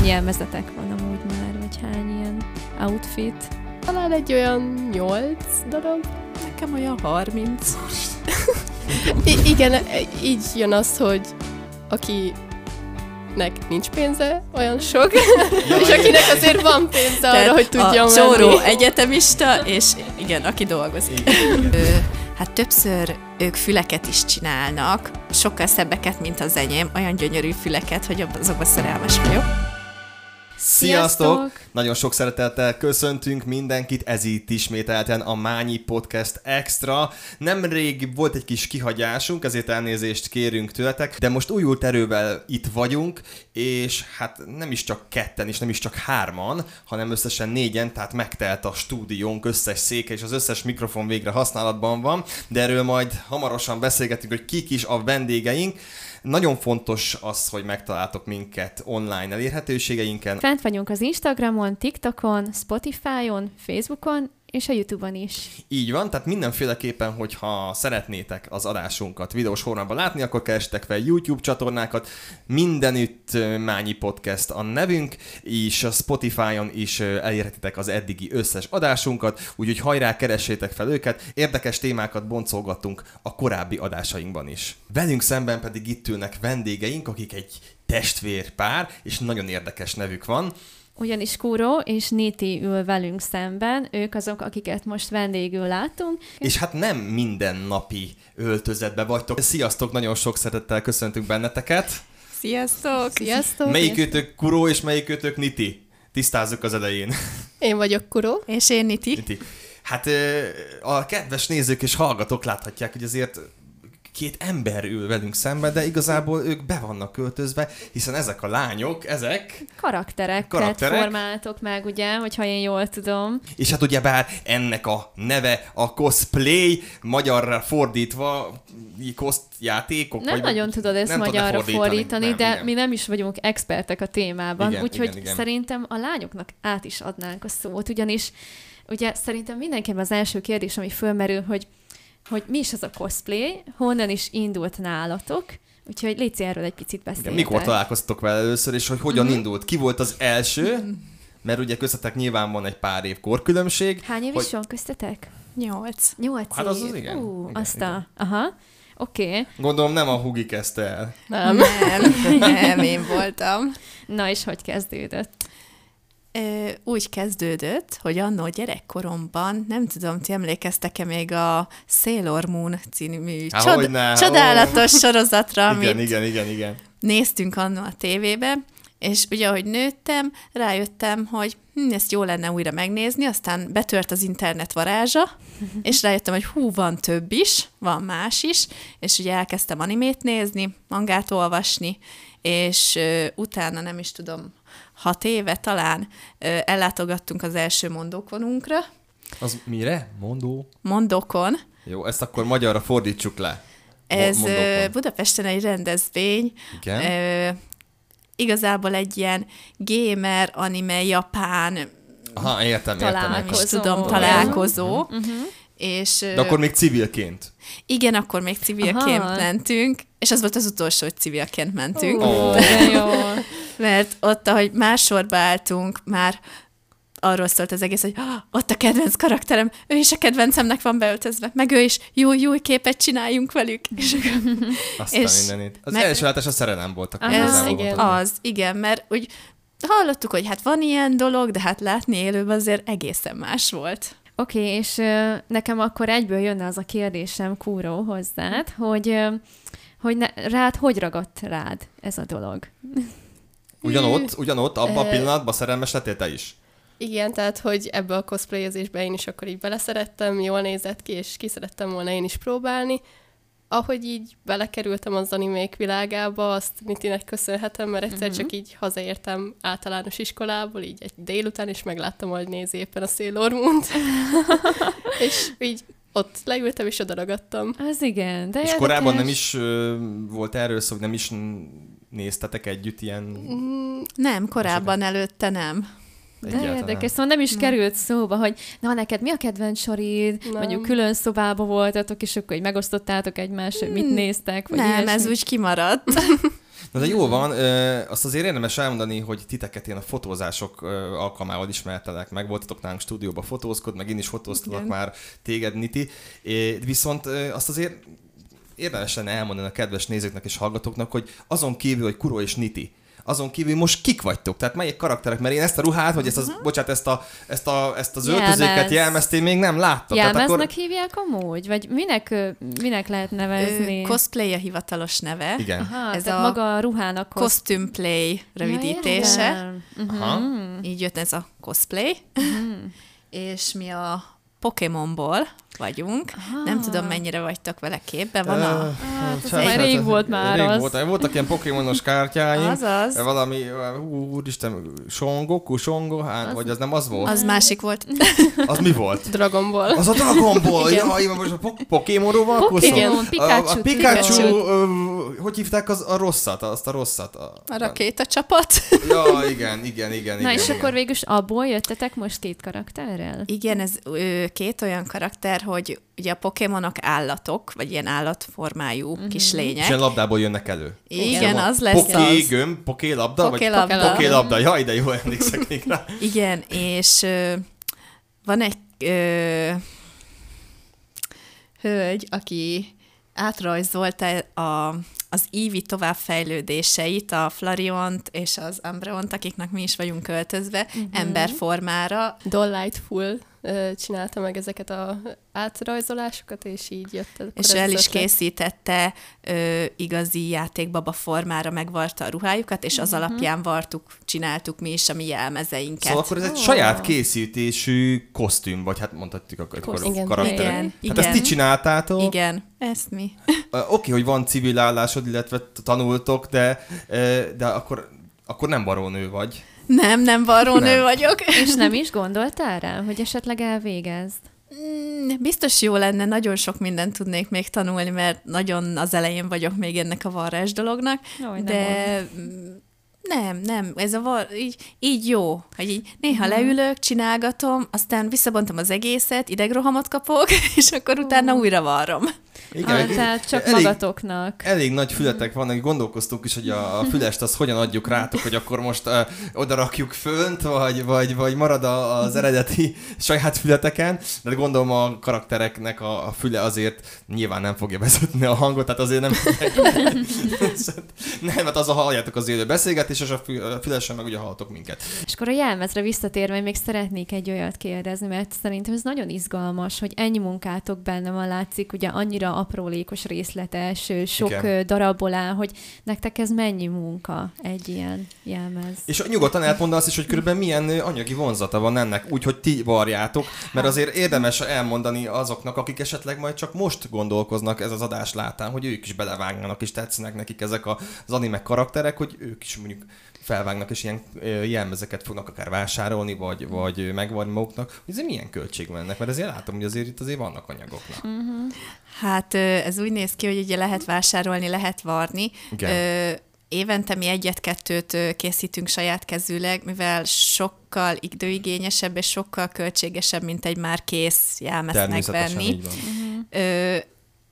Hány élmezetek van amúgy már, vagy hány ilyen outfit? Talán egy olyan 8 darab. Nekem olyan 30. I- igen, e- így jön az, hogy aki nek nincs pénze, olyan sok, és akinek azért van pénze arra, Tehát hogy tudjon a menni. egyetemista, és igen, aki dolgozik. Hát többször ők füleket is csinálnak, sokkal szebbeket, mint az enyém, olyan gyönyörű füleket, hogy azokba szerelmes vagyok. Sziasztok! Sziasztok! Nagyon sok szeretettel köszöntünk mindenkit, ez itt ismételten a Mányi Podcast Extra. Nemrég volt egy kis kihagyásunk, ezért elnézést kérünk tőletek, de most újult erővel itt vagyunk, és hát nem is csak ketten, és nem is csak hárman, hanem összesen négyen, tehát megtelt a stúdiónk összes széke, és az összes mikrofon végre használatban van, de erről majd hamarosan beszélgetünk, hogy kik is a vendégeink. Nagyon fontos az, hogy megtaláltok minket online elérhetőségeinken, Fent vagyunk az Instagramon, TikTokon, Spotify-on, Facebookon, és a YouTube-on is. Így van, tehát mindenféleképpen, hogyha szeretnétek az adásunkat videós formában látni, akkor kerestek fel YouTube csatornákat, mindenütt Mányi Podcast a nevünk, és a Spotify-on is elérhetitek az eddigi összes adásunkat, úgyhogy hajrá, keressétek fel őket, érdekes témákat boncolgattunk a korábbi adásainkban is. Velünk szemben pedig itt ülnek vendégeink, akik egy testvérpár, és nagyon érdekes nevük van. Ugyanis Kúró és Niti ül velünk szemben, ők azok, akiket most vendégül látunk. És hát nem mindennapi öltözetbe vagytok. Sziasztok, nagyon sok szeretettel köszöntünk benneteket. Sziasztok! Sziasztok! Melyikőtök Kuró és melyikőtök Niti? Tisztázzuk az elején. Én vagyok Kuró. És én Niti. Niti. Hát a kedves nézők és hallgatók láthatják, hogy azért két ember ül velünk szembe, de igazából ők be vannak költözve, hiszen ezek a lányok, ezek, Karaktereket Karakterek. formáltok meg, ugye, hogyha én jól tudom. és hát ugyebár ennek a neve a cosplay, magyarra fordítva, koszt játékok? Nem vagy nagyon tudod ezt nem magyarra lefordítani. fordítani, Nem, de igen. mi nem is vagyunk expertek a témában, úgyhogy szerintem a lányoknak át is adnánk a szót, ugyanis ugye szerintem mindenképpen az első kérdés, ami fölmerül, hogy, hogy mi is az a cosplay, honnan is indult nálatok, úgyhogy légy erről egy picit beszéljetek. mikor találkoztatok vele először, és hogy hogyan uh-huh. indult? Ki volt az első? Mert ugye köztetek nyilván van egy pár év korkülönbség. Hány év hogy- is van köztetek? Nyolc. Nyolc Hát az az igen. Ú, Igen, azt igen. a... Aha. Oké. Okay. Gondolom nem a Hugi kezdte el. Nem. Nem, nem, én voltam. Na és hogy kezdődött? Ö, úgy kezdődött, hogy annó gyerekkoromban, nem tudom, ti emlékeztek-e még a Sailor Moon című Há, csod- hogyne, csodálatos sorozatra, igen, amit igen, igen, igen. néztünk annó a tévébe, és ugye, ahogy nőttem, rájöttem, hogy hm, ezt jó lenne újra megnézni, aztán betört az internet varázsa, és rájöttem, hogy hú, van több is, van más is, és ugye elkezdtem animét nézni, mangát olvasni, és ö, utána nem is tudom, hat éve talán ellátogattunk az első mondókonunkra, Az mire? Mondó? mondokon, Jó, ezt akkor magyarra fordítsuk le. Ez mondókon. Budapesten egy rendezvény, Igen. Ö, igazából egy ilyen gamer, anime, japán, Aha, értem, nem értem. is Találkozó. tudom, találkozó. És ö, De akkor még civilként. igen, akkor még civilként Aha. mentünk, és az volt az utolsó, hogy civilként mentünk, Ó, de jó. mert ott, ahogy más sorba álltunk, már arról szólt az egész, hogy "Ah, ott a kedvenc karakterem, ő is a kedvencemnek van beöltözve, meg ő is, jó, jó képet csináljunk velük. És Aztán És mindenit. Az meg- első látás a szerelem volt. Akkor igazából igen. az, igen, mert úgy hallottuk, hogy hát van ilyen dolog, de hát látni élőben azért egészen más volt. Oké, okay, és ö, nekem akkor egyből jönne az a kérdésem, Kúró, hozzád, hogy, ö, hogy ne, rád hogy ragadt rád ez a dolog? Ugyanott, ugyanott, abban a pillanatban szerelmes lettél te is. Igen, tehát, hogy ebbe a cosplayezésbe én is akkor így beleszerettem, jól nézett ki, és ki szerettem volna én is próbálni. Ahogy így belekerültem az animék világába, azt Nitinek köszönhetem, mert egyszer Mhm. csak így hazaértem általános iskolából, így egy délután, és megláttam, hogy nézi éppen a Sailor Moon-t. és így ott leültem, és oda ragadtam. Az igen, de És korábban nem is ö, volt erről szó, hogy nem is néztetek együtt ilyen Mm, Nem, korábban előtte nem. De egyáltalán? érdekes, szóval nem is került szóba, hogy na, neked mi a kedvenc sorid, Nem. mondjuk külön szobába voltatok, és akkor így megosztottátok egymást, hogy mit Hmm, néztek, vagy nem, ilyesmi. ez úgy kimaradt. Na de jó van, ö, azt azért érdemes elmondani, hogy titeket én a fotózások ö, alkalmával ismertelek meg. Voltatok nálunk stúdióba fotózkod, meg én is fotóztalak Igen. már téged, Niti. É, viszont ö, azt azért érdemes lenne elmondani a kedves nézőknek és hallgatóknak, hogy azon kívül, hogy Kuro és Niti, azon kívül most kik vagytok? Tehát melyik karakterek? Mert én ezt a ruhát, vagy ezt, az, bocsánat, ezt, a, ezt, a, ezt az Jelmez. öltözéket jelmezt én még nem láttam. Jelmeznek Tehát akkor... hívják amúgy? Vagy minek, minek lehet nevezni? Ö, Cosplay a hivatalos neve. Igen. Aha, ez a maga a ruhának kosz... Costume Play rövidítése. Ja, értem. Aha. Így jött ez a cosplay. És mi a Pokémonból vagyunk. Nem tudom, mennyire vagytok vele képben. Van a... Hát, az Hát, már hát, rég hát, volt már rég az. Volt, voltak ilyen pokémonos kártyáim. Azaz. Valami, hú, úristen, Songoku, Songo, hát, Az- vagy az nem az volt? Az, másik volt. az mi volt? Dragon Ball. Az a Dragon Ball! Igen. Jaj, most a po- Pokémonról van Pokémon? Pikachu, A, a Pikachu, Pikachu. ö, hogy hívták az, a rosszat, azt a rosszat? A, A rakéta csapat. Ja, igen, igen, igen. Na igen, és igen. akkor végül abból jöttetek most két karakterrel? Igen, ez ö, két olyan karakter, hogy ugye a Pokémonok állatok, vagy ilyen állatformájú Mhm. kis És lények. ilyen labdából jönnek elő. Igen, az lesz Poké az. gömb, poké labda? Poké vagy labda. Poké labda. Jaj, de jó emlékszek még rá. Igen, és ö, van egy ö, hölgy, aki átrajzolta a, az Eevee továbbfejlődéseit, a Flariont és az Umbreont, akiknek mi is vagyunk költözve, uh-huh. emberformára. Dolightful ö, csinálta meg ezeket a átrajzolásokat, és így jött akkor És el is készítette ö, igazi játékbaba formára, megvarta a ruhájukat, és az alapján vartuk, csináltuk mi is a mi jelmezeinket. Szóval akkor ez egy Ó. saját készítésű kosztüm, vagy hát mondhatjuk akkor Kosztüm. Igen. karakterek. Igen, Tehát igen. ezt ti csináltátok. Igen, ezt mi. Oké, hogy van civil állásod, illetve tanultok, de, de akkor, akkor nem barónő vagy. Nem, nem varrónő Nem. vagyok. És nem is gondoltál rá, hogy esetleg elvégezd? Mm, Biztos jó lenne, nagyon sok mindent tudnék még tanulni, mert nagyon az elején vagyok még ennek a varrás dolognak, Jaj, de mm, nem, nem, ez a var, így, így jó, hogy így néha leülök, csinálgatom, aztán visszabontom az egészet, idegrohamot kapok, és akkor utána újra varrom. Igen, ah, tehát csak elég, magatoknak. Elég nagy fületek vannak, gondolkoztunk is, hogy a, a fülest azt hogyan adjuk rátok, hogy akkor most uh, oda rakjuk fönt, vagy, vagy, vagy marad a, az eredeti saját fületeken, de gondolom a karaktereknek a, a füle azért nyilván nem fogja vezetni a hangot, tehát azért nem... nem, hát az a halljátok az élő beszélgetés, és a fülesen meg ugye halltok minket. És akkor a jelmezre visszatérve még szeretnék egy olyat kérdezni, mert szerintem ez nagyon izgalmas, hogy ennyi munkátok benne van, látszik, ugye annyira aprólékos, részletes, sok Igen. darabból áll, hogy nektek ez mennyi munka egy ilyen jelmez? És nyugodtan elmond azt is, hogy körülbelül milyen anyagi vonzata van ennek, úgyhogy ti varjátok, mert azért érdemes elmondani azoknak, akik esetleg majd csak most gondolkoznak ez az adás látán, hogy ők is belevágnának, és tetszenek nekik ezek az anime karakterek, hogy ők is mondjuk felvágnak, és ilyen jelmezeket fognak akár vásárolni, vagy, vagy megvarni maguknak, hogy ez milyen költség van ennek, mert azért látom, hogy azért itt azért vannak anyagoknak. Hát ö, ez úgy néz ki, hogy ugye lehet vásárolni, lehet varni. Igen. Ö, évente mi egyet-kettőt készítünk saját kezűleg, mivel sokkal időigényesebb és sokkal költségesebb, mint egy már kész jelmezt megvenni. így van. Ö,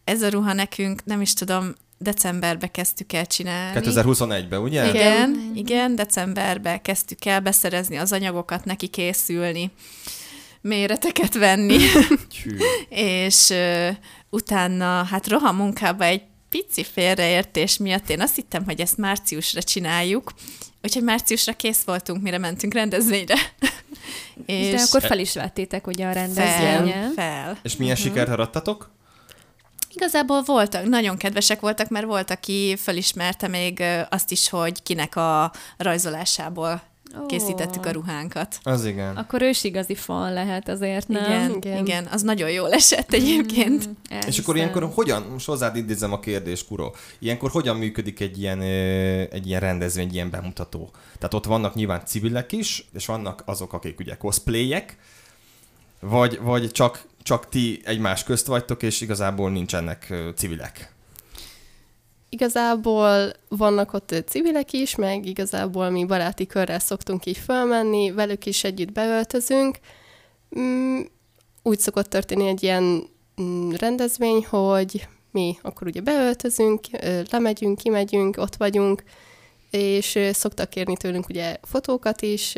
ez a ruha nekünk, nem is tudom, decemberbe kezdtük el csinálni. 2021-ben, ugye? Igen, igen, decemberbe kezdtük el beszerezni az anyagokat, neki készülni, méreteket venni, és ö, utána hát rohan munkába egy pici félreértés miatt én azt hittem, hogy ezt márciusra csináljuk, úgyhogy márciusra kész voltunk, mire mentünk rendezvényre. És De akkor fel is vettétek ugye a fel, rendezvényen. fel. És milyen Mhm. sikert arattatok? Igazából voltak, nagyon kedvesek voltak, mert volt, aki felismerte még azt is, hogy kinek a rajzolásából Ó. készítettük a ruhánkat. Az igen. Akkor ő is igazi fan lehet azért, nem? Igen, igen, Igen. az nagyon jól esett egyébként. Mm, És akkor ilyenkor hogyan, most hozzád idézem a kérdést, Kuro, ilyenkor hogyan működik egy ilyen, egy ilyen rendezvény, egy ilyen bemutató? Tehát ott vannak nyilván civilek is, és vannak azok, akik ugye cosplayek, vagy, vagy csak, csak ti egymás közt vagytok, és igazából nincsenek civilek. Igazából vannak ott civilek is, meg igazából mi baráti körrel szoktunk így fölmenni, velük is együtt beöltözünk. Mm, úgy szokott történni egy ilyen mm, rendezvény, hogy mi akkor ugye beöltözünk, lemegyünk, kimegyünk, ott vagyunk, és szoktak kérni tőlünk ugye fotókat is,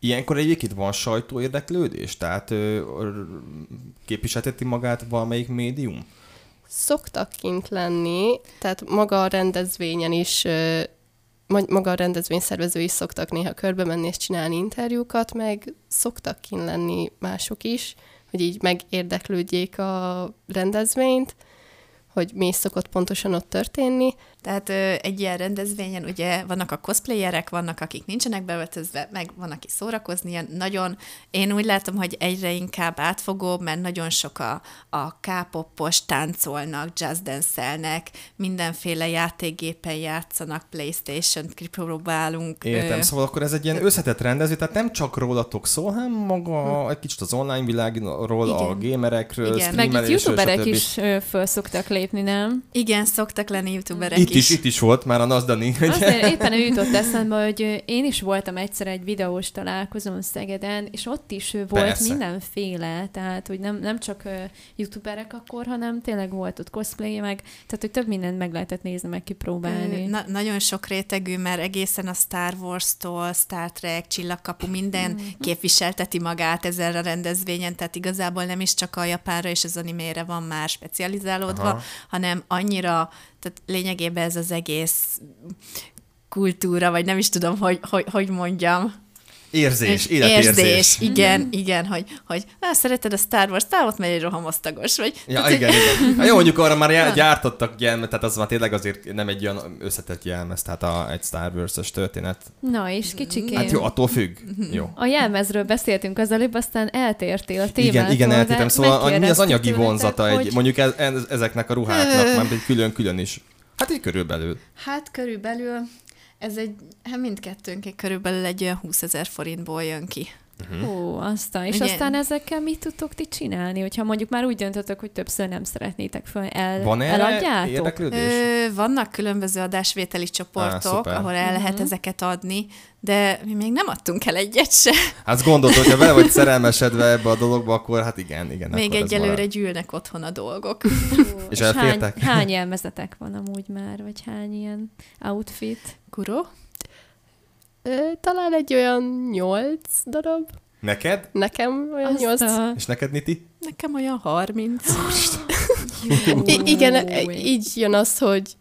Ilyenkor egyébként van sajtó érdeklődés? Tehát ö, képviselteti magát valamelyik médium? szoktak kint lenni, tehát maga a rendezvényen is, maga a rendezvény szervezői is szoktak néha körbe menni és csinálni interjúkat, meg szoktak kint lenni mások is, hogy így megérdeklődjék a rendezvényt, hogy mi is szokott pontosan ott történni. Tehát ö, egy ilyen rendezvényen ugye vannak a cosplayerek, vannak, akik nincsenek beöltözve, meg van, aki szórakozni jön. Nagyon, én úgy látom, hogy egyre inkább átfogóbb, mert nagyon sok a, a K-popos táncolnak, jazz dance mindenféle játékgépen játszanak, Playstation-t kipróbálunk. Értem, ö, szóval akkor ez egy ilyen összetett rendező, tehát nem csak rólatok szól, hanem maga egy kicsit az online világról, a Igen. gamerekről, Igen. Meg itt youtuberek stb. is föl szoktak lépni, nem? Igen, szoktak lenni youtuberek Itt is, itt is volt már a Nazdani. Azért éppen jutott eszembe, hogy én is voltam egyszer egy videós találkozón Szegeden, és ott is volt Persze. mindenféle, tehát hogy nem, nem csak ö, youtuberek akkor, hanem tényleg volt ott cosplay, meg tehát hogy több mindent meg lehetett nézni, meg kipróbálni. Na, nagyon sok rétegű, mert egészen a Star Wars-tól, Star Trek, Csillagkapu, minden Mhm. képviselteti magát ezen a rendezvényen, tehát igazából nem is csak a japánra és az animére van már specializálódva. Aha. hanem annyira, tehát lényegében ez az egész kultúra, vagy nem is tudom, hogy, hogy, hogy mondjam. Érzés, És életérzés. Érzés, igen, igen, hogy, hogy á, szereted a Star Wars, tá, ott megy egy rohamosztagos, vagy Ja, tehát, igen, igen. Hát jó, mondjuk arra már já- gyártottak jelmet, tehát az már tényleg azért nem egy olyan összetett jelmez, tehát a, egy Star Wars-os történet. Na és kicsikém. Hát jó, attól függ. Jó. A jelmezről beszéltünk az előbb, aztán eltértél a témától. Igen, igen, de eltétem. Szóval a- mi az anyagi vonzata egy, hogy- mondjuk ez, ez, ezeknek a ruháknak, már egy külön-külön is. Hát így körülbelül. Hát körülbelül ez egy, hát mindkettőnk körülbelül egy olyan 20 ezer forintból jön ki. Ó, aztán. És Ugye- aztán ezekkel mit tudtok ti csinálni, hogyha mondjuk már úgy döntötök, hogy többször nem szeretnétek föl, el, Van erre eladjátok? érdeklődés? Ö, vannak különböző adásvételi csoportok, szuper. ahol el lehet Mhm. ezeket adni, de mi még nem adtunk el egyet se. Hát azt gondolod, hogyha vele vagy szerelmesedve ebbe a dologba, akkor hát igen, igen. még egyelőre marad. gyűlnek otthon a dolgok. És hány, elfértek? hány jelmezetek van amúgy már, vagy hány ilyen outfit? Kuro? Ö, talán egy olyan nyolc darab. Neked? Nekem olyan nyolc. a... És neked, Niti? Nekem olyan 30. I- igen, Jó. így jön az, hogy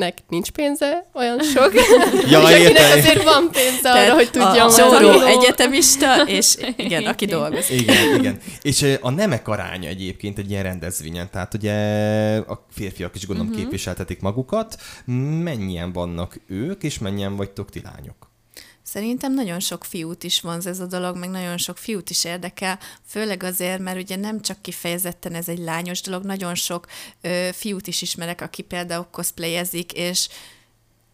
akinek nincs pénze olyan sok, Ja, és akinek értem. azért van pénze arra, Tehát hogy tudjon a venni. egyetemista, és igen, aki dolgozik. Igen, igen. És a nemek aránya egyébként egy ilyen rendezvényen, tehát ugye a férfiak is gondolom uh-huh. képviseltetik magukat. Mennyien vannak ők, és mennyien vagytok ti lányok? Szerintem nagyon sok fiút is vonz ez a dolog, meg nagyon sok fiút is érdekel, főleg azért, mert ugye nem csak kifejezetten ez egy lányos dolog, nagyon sok ö, fiút is ismerek, aki például cosplayezik, és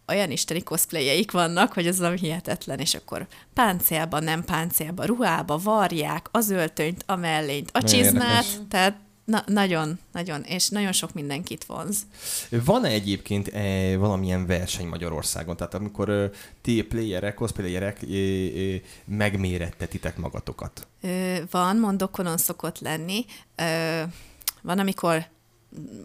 olyan isteni cosplayjeik vannak, hogy az valami hihetetlen, és akkor páncélba, nem páncélba, ruhába varják az öltönyt, a mellényt, a csizmát, tehát na, nagyon, nagyon, és nagyon sok mindenkit vonz. Van-e egyébként e, valamilyen verseny Magyarországon? Tehát amikor ö, ti playerek, cosplayerek ö, ö, megmérettetitek magatokat? Van, mondokonon szokott lenni. Ö, van, amikor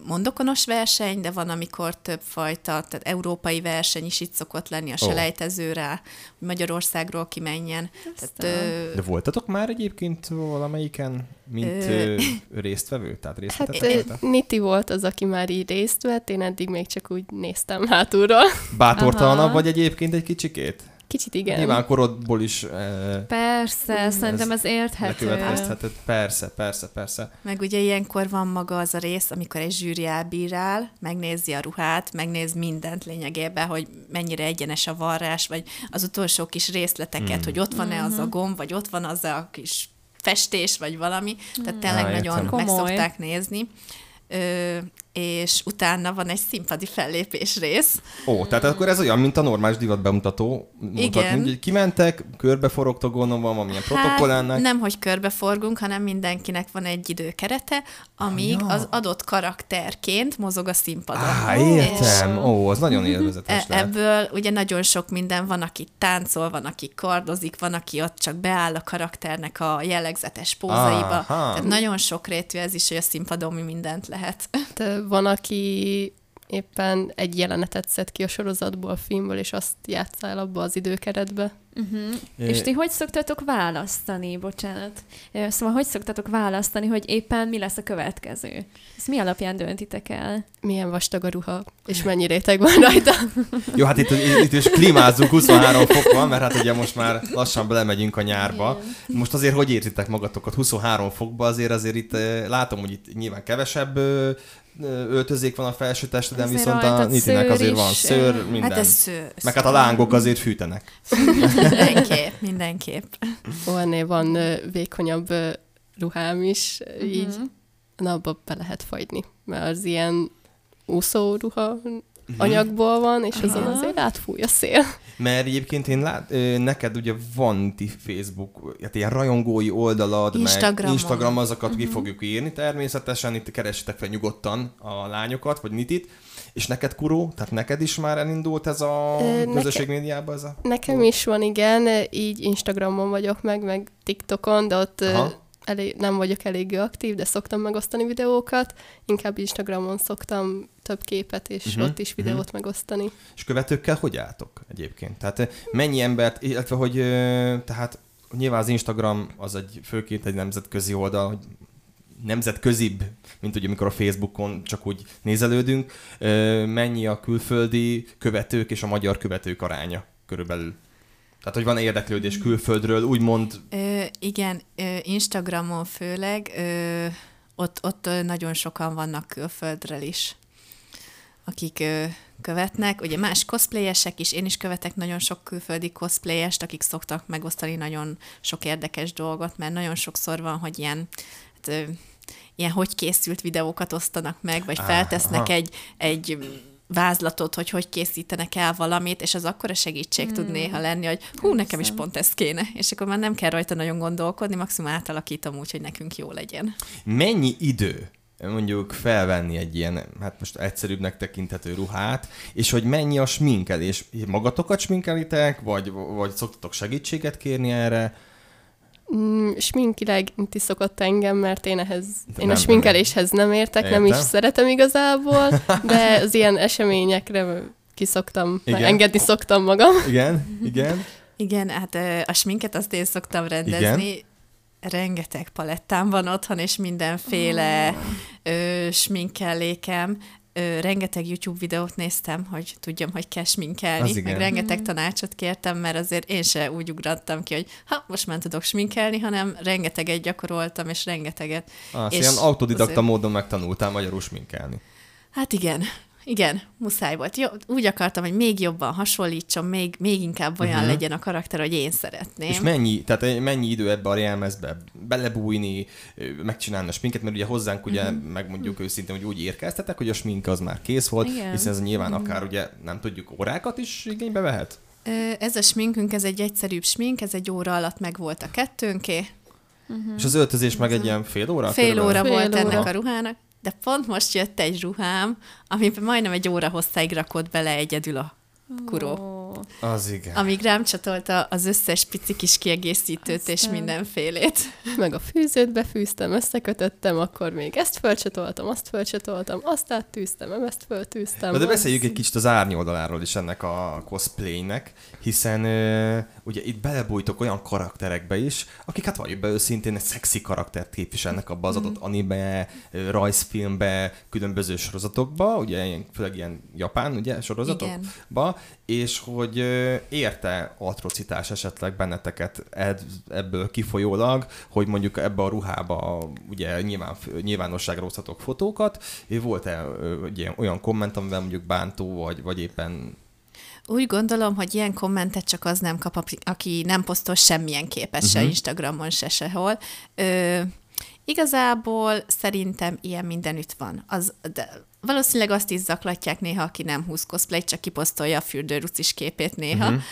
mondokonos verseny, de van, amikor több fajta, tehát európai verseny is itt szokott lenni a selejtezőre, hogy Magyarországról kimenjen. Tehát, ö, De voltatok már egyébként valamelyiken, mint Ö, ö, résztvevő? Tehát Hát? Niti volt az, aki már így részt vett, én eddig még csak úgy néztem hátulról. Bátortalanabb Aha. vagy egyébként egy kicsikét? Kicsit igen. Nyilván korodból is e, Persze, szerintem ez érthető. lekövetkezheted. Persze, persze, persze. meg ugye ilyenkor van maga az a rész, amikor egy zsűri elbírál, megnézi a ruhát, megnéz mindent lényegében, hogy mennyire egyenes a varrás, vagy az utolsó kis részleteket, Mm. hogy ott van-e Mhm. az a gomb, vagy ott van az a kis festés, vagy valami. Tehát tényleg Á, nagyon értem. meg szokták nézni. Ö, és utána van egy színpadi fellépés rész. Ó, tehát akkor ez olyan, mint a normális divat bemutató. Mutatni, Igen. hogy kimentek, körbeforogtok, gondolom van valamilyen protokollának. Hát nem, hogy körbeforgunk, hanem mindenkinek van egy időkerete, amíg Ja. az adott karakterként mozog a színpadon. Á, És értem. Ó, az nagyon élvezetes E- lehet. ebből ugye nagyon sok minden van, aki táncol, van, aki kardozik, van, aki ott csak beáll a karakternek a jellegzetes pózaiba. Aha. Tehát nagyon sokrétű ez is, hogy a színpadon mi mindent lehet. Hát, ö, van, aki éppen egy jelenetet szed ki a sorozatból, a filmből, és azt játszál abba az időkeretbe. Uh-huh. És ti hogy szoktatok választani, bocsánat? Szóval hogy szoktatok választani, hogy éppen mi lesz a következő? Ezt mi alapján döntitek el? Milyen vastag a ruha, és mennyi réteg van rajta. Jó, hát itt, itt is klímázunk 23 fok van, mert hát ugye most már lassan belemegyünk a nyárba. Most azért hogy érzitek magatokat 23 fokba, azért azért itt látom, hogy itt nyilván kevesebb öltözék van a felső testeden, Azért viszont a Nitinek azért is, van szőr, minden. Hát ez sző, Meg hát a lángok azért fűtenek. Mindenképp, mindenképp. Ennél van vékonyabb ruhám is, Mhm. így na, abba be lehet fagyni, mert az ilyen úszó ruha anyagból van, és azon Aha. azért átfúj a szél. Mert egyébként én lát, neked ugye van ti Facebook, hát ilyen rajongói oldalad, Instagramon. meg Instagram azokat uh-huh. ki fogjuk írni természetesen, itt keresitek fel nyugodtan a lányokat, vagy Nitit, és neked Kuró, tehát neked is már elindult ez a Ö, közösség médiában ez a... Nekem is van, igen, így Instagramon vagyok meg, meg TikTokon, de ott Aha. Elég, nem vagyok eléggé aktív, de szoktam megosztani videókat. Inkább Instagramon szoktam több képet, és Mhm, uh-huh, ott is videót uh-huh. megosztani. És követőkkel hogy álltok egyébként? Tehát ö, mennyi embert, illetve hogy ö, tehát nyilván az Instagram az egy főként egy nemzetközi oldal, hogy nemzetközibb, mint ugye amikor a Facebookon csak úgy nézelődünk. Ö, Mennyi a külföldi követők és a magyar követők aránya körülbelül? Tehát, hogy van érdeklődés külföldről, úgymond Ö, igen, ö, Instagramon főleg, ö, ott, ott nagyon sokan vannak külföldről is, akik ö, követnek. Ugye más cosplayesek is, én is követek nagyon sok külföldi cosplayest, akik szoktak megosztani nagyon sok érdekes dolgot, mert nagyon sokszor van, hogy ilyen, hát, ö, ilyen hogy készült videókat osztanak meg, vagy Aha. feltesznek egy, egy vázlatot, hogy hogy készítenek el valamit, és az akkora segítség Hmm. tud néha lenni, hogy hú, nekem is Persze. pont ez kéne, és akkor már nem kell rajta nagyon gondolkodni, maximum átalakítom úgy, hogy nekünk jó legyen. mennyi idő mondjuk felvenni egy ilyen, hát most egyszerűbbnek tekinthető ruhát, és hogy mennyi a sminkelés? Magatokat sminkelitek, vagy, vagy szoktatok segítséget kérni erre? Mm, sminkileg inti szokott engem, mert én ehhez, én Nem, a sminkeléshez nem értek, nem is Értem. szeretem igazából, de az ilyen eseményekre kiszoktam, Igen. engedni szoktam magam. Igen, igen. Igen, hát a sminket azt én szoktam rendezni. Igen. Rengeteg palettám van otthon, és mindenféle ö, sminkellékem. Ö, rengeteg YouTube videót néztem, hogy tudjam, hogy kell Az sminkelni. igen. Meg rengeteg tanácsot kértem, mert azért én se úgy ugrattam ki, hogy ha, most már tudok sminkelni, hanem rengeteget gyakoroltam, és rengeteget. Az, És ilyen autodidakta azért- módon megtanultál magyarul sminkelni. Hát igen, igen, muszáj volt. Jó, úgy akartam, hogy még jobban hasonlítson, még, még inkább olyan Mhm. uh-huh. legyen a karakter, hogy én szeretném. És mennyi, tehát mennyi idő ebbe a jelmezbe belebújni, ö, megcsinálni a sminket, mert ugye hozzánk ugye, Mhm. uh-huh. megmondjuk őszintén, hogy úgy érkeztetek, hogy a smink az már kész volt, Igen. hiszen ez nyilván Mhm. akár ugye, nem tudjuk, órákat is igénybe vehet? Ez a sminkünk, ez egy egyszerűbb smink, ez egy óra alatt meg volt a kettőnké. Uh-huh. És az öltözés meg egy ilyen fél óra? Fél körülbelül? óra Fél volt óra. ennek a ruhának, de pont most jött egy ruhám, amiben majdnem egy óra hosszáig rakott bele egyedül a kuró. Ó, Az igen. Amíg rám csatolta az összes pici kis kiegészítőt és Aztán. mindenfélét. Meg a fűzőt befűztem, összekötöttem, akkor még ezt fölcsatoltam, azt fölcsatoltam, azt áttűztem, ezt föltűztem. Na de az- beszéljük egy kicsit az árnyoldaláról is ennek a cosplaynek, hiszen ö, ugye itt belebújtok olyan karakterekbe is, akik hát valljuk be őszintén egy szexi karaktert képviselnek abba az adott anime, ö, rajzfilmbe, különböző sorozatokba, ugye ilyen, főleg ilyen japán ugye, sorozatokba, és hogy érte atrocitás esetleg benneteket ebből kifolyólag, hogy mondjuk ebbe a ruhába ugye nyilván, nyilvánosságra hozhatok fotókat, és volt-e ugye, olyan komment, amivel mondjuk bántó, vagy, vagy éppen Úgy gondolom, hogy ilyen kommentet csak az nem kap, aki- nem posztol semmilyen képet se Mhm. Instagramon, se sehol. Ö, igazából szerintem ilyen mindenütt van. Az, de valószínűleg azt is zaklatják néha, aki nem húz cosplay, csak kiposztolja a fürdőrucis képét néha. Uh-huh.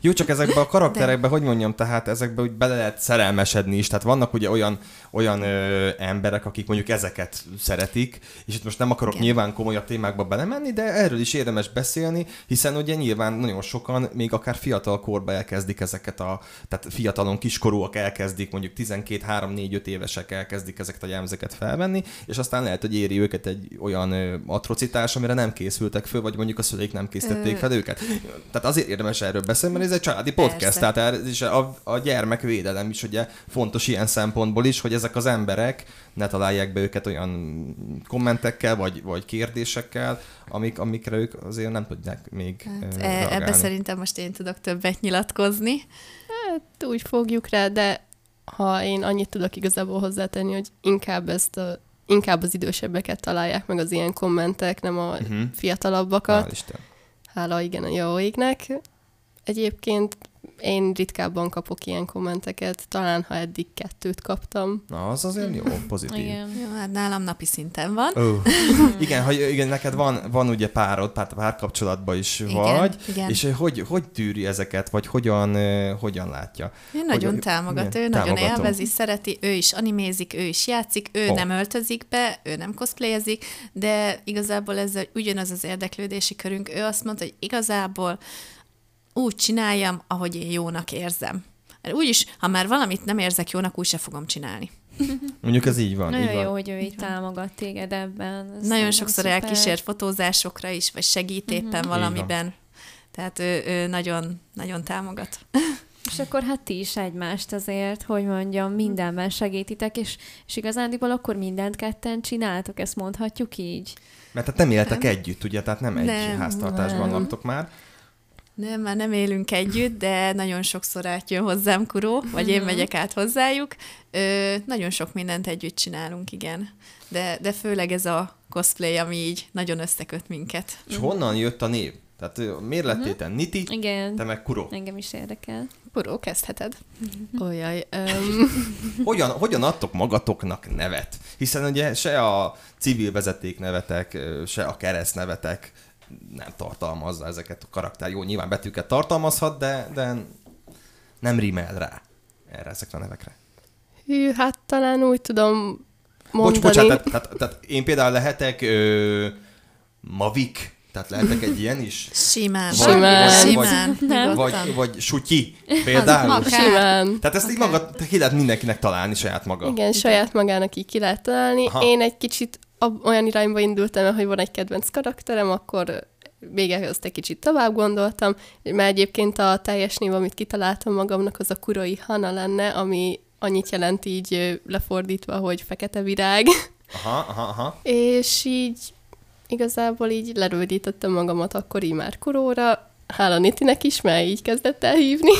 Jó, csak ezekbe a karakterekbe, hogy mondjam, tehát ezekbe úgy bele lehet szerelmesedni is. Tehát vannak ugye olyan, olyan ö, emberek, akik mondjuk ezeket szeretik, és itt most nem akarok Igen. nyilván komolyabb témákba belemenni, de erről is érdemes beszélni, hiszen ugye nyilván nagyon sokan még akár fiatal korba elkezdik ezeket a, tehát fiatalon kiskorúak elkezdik, mondjuk 12, 3, 4, 5 évesek elkezdik ezeket a jelmezeket felvenni, és aztán lehet, hogy éri őket egy olyan ö, atrocitás, amire nem készültek föl, vagy mondjuk a szüleik nem készítették fel őket. Tehát azért érdemes erről beszélni, mert ez egy családi podcast, Persze. tehát ez is a, a gyermekvédelem is ugye fontos ilyen szempontból is, hogy ezek az emberek ne találják be őket olyan kommentekkel, vagy, vagy kérdésekkel, amik, amikre ők azért nem tudják még hát, ö, e- ebbe reagálni. szerintem most én tudok többet nyilatkozni. Hát úgy fogjuk rá, de ha én annyit tudok igazából hozzátenni, hogy inkább ezt a, inkább az idősebbeket találják meg az ilyen kommentek, nem a Mhm. fiatalabbakat. Hál' Isten. Hála igen a jó égnek. Egyébként én ritkábban kapok ilyen kommenteket, talán ha eddig kettőt kaptam. Na, az azért jó, pozitív. Igen. Jó, hát nálam napi szinten van. Ó. Igen, hogy igen, neked van, van ugye párod, pár, párkapcsolatban is Igen, vagy, igen. és hogy, hogy tűri ezeket, vagy hogyan, ö, hogyan látja? Ő nagyon Hogy- támogat, igen, ő nagyon támogatom. élvezi, szereti, ő is animézik, ő is játszik, ő Ó. nem öltözik be, ő nem cosplayezik, de igazából ez ugyanaz az érdeklődési körünk. Ő azt mondta, hogy igazából úgy csináljam, ahogy én jónak érzem. Mert Úgyis, ha már valamit nem érzek jónak, úgy se fogom csinálni. Mondjuk ez így van. Nagyon így van. jó, hogy ő így támogat téged ebben. Ez Nagyon sokszor szuper. elkísér fotózásokra is, vagy segít éppen Így valamiben. Tehát ő, ő nagyon, nagyon támogat. És akkor hát ti is egymást azért, hogy mondjam, mindenben segítitek, és, és igazándiból akkor mindent ketten csináltok, ezt mondhatjuk így. Mert hát nem éltek együtt, ugye, tehát nem egy Nem, háztartásban nem. laktok már. Nem, már nem élünk együtt, de nagyon sokszor átjön hozzám Kuró, vagy én megyek át hozzájuk. Ö, nagyon sok mindent együtt csinálunk, igen. De, de főleg ez a cosplay, ami így nagyon összeköt minket. És honnan jött a név? Tehát miért lettél te Niti, Igen, te meg Kuro? engem is érdekel. Poró, kezdheted. Olyaj. Um, Hogyan, hogyan adtok magatoknak nevet? Hiszen ugye se a civil vezeték nevetek, se a kereszt nevetek nem tartalmazza ezeket a karakter. Jó, nyilván betűket tartalmazhat, de, de nem rímel rá erre ezekre a nevekre. hű, hát talán úgy tudom Bocs, mondani. bocsánat, tehát, tehát, tehát én például lehetek ö, Mavik, tehát lehetek egy ilyen is? Simán. Simán. Simán. Nem. Vagy, nyugodtan. vagy Sutyi például. Simán. Tehát ezt így maga, ki lehet mindenkinek találni saját maga. Igen, saját magának így ki lehet találni. Aha. Én egy kicsit ab, olyan irányba indultam el, hogy van egy kedvenc karakterem, akkor még ezt egy kicsit tovább gondoltam, mert egyébként a teljes név, amit kitaláltam magamnak, az a Kuroi Hana lenne, ami annyit jelent így lefordítva, hogy fekete virág. Aha, aha, aha. És így igazából így lerődítettem magamat akkor így már Kuróra, hála Nitinek is, mert így kezdett el hívni.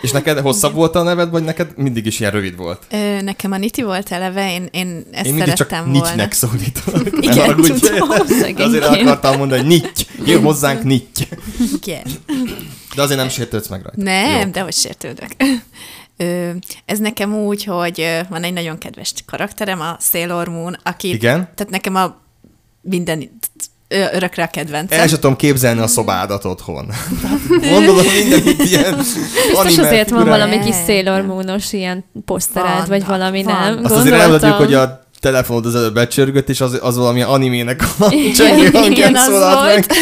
És neked hosszabb volt a neved, vagy neked mindig is ilyen rövid volt? Ö, nekem a Niti volt eleve, én, én ezt Én mindig csak volna. Nitynek szólítom. Igen, tudom, De azért akartam mondani, hogy Nitty. Jön hozzánk Nitty. Igen. De azért nem sértődsz meg rajta. Nem, Jó. de hogy sértődök. Ö, ez nekem úgy, hogy van egy nagyon kedves karakterem, a Sailor Moon, aki... Igen? Tehát nekem a minden örökre a kedvencem. El sem tudom képzelni a szobádat otthon. Gondolom mindenit ilyen Biztos azért van valami kis. Sailor Moonos ilyen posztered, vagy valami vannak. nem. Azt azért elmondjuk, hogy a telefonod az előbb becsörgött, és az, az valami animének a csengő hangján igen, az szólalt meg.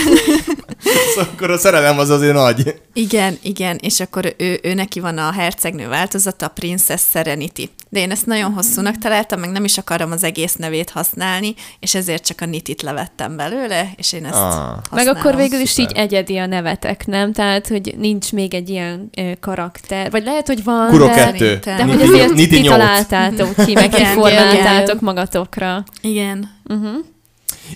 Szóval akkor a szerelem az azért nagy. Igen, igen, és akkor ő, ő neki van a hercegnő változata, a Princess Serenity. De én ezt nagyon hosszúnak találtam, meg nem is akarom az egész nevét használni, és ezért csak a Nitit levettem belőle, és én ezt Ah. használom. Meg akkor végül is Szuper. így egyedi a nevetek, nem? Tehát, hogy nincs még egy ilyen ö, karakter. Vagy lehet, hogy van, Kuro de, kettő. De hogy azért ti találtátok ki, meg kiformáltátok magatokra. Igen. Uh-huh.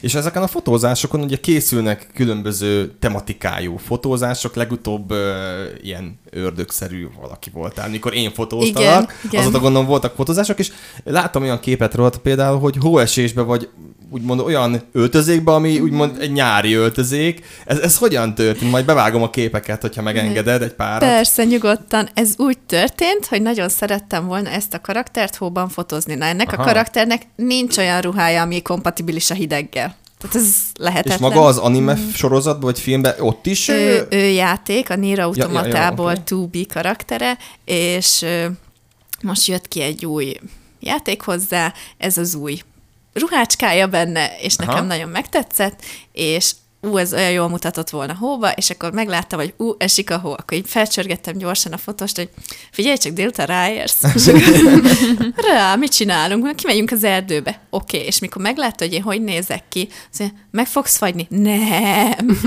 És ezeken a fotózásokon ugye készülnek különböző tematikájú fotózások, legutóbb ö, ilyen ördögszerű valaki voltál, mikor én fotóztalak, Igen, igen. azóta gondolom voltak fotózások, és láttam olyan képet róla például, hogy hóesésbe vagy úgymond olyan öltözékbe, ami úgymond egy nyári öltözék. Ez, ez hogyan történt? Majd bevágom a képeket, hogyha megengeded egy párat. Persze, nyugodtan. Ez úgy történt, hogy nagyon szerettem volna ezt a karaktert hóban fotózni. Na, ennek Aha. a karakternek nincs olyan ruhája, ami kompatibilis a hideggel. Tehát ez lehetetlen. És maga az anime sorozatban, vagy filmben ott is? ő, ő játék, a Nier ja, Automatából ja, ja, 2B karaktere, és most jött ki egy új játék hozzá, ez az új ruhácskája benne, és Aha. nekem nagyon megtetszett, és ú, ez olyan jól mutatott volna hóba, és akkor megláttam, hogy ú, esik a hó, akkor így felcsörgettem gyorsan a fotóst, hogy figyelj csak, délután ráérsz. Rá, mit csinálunk? Kimegyünk az erdőbe. Oké, okay. és mikor meglátta, hogy én hogy nézek ki, azt mondja, meg fogsz fagyni? Nem.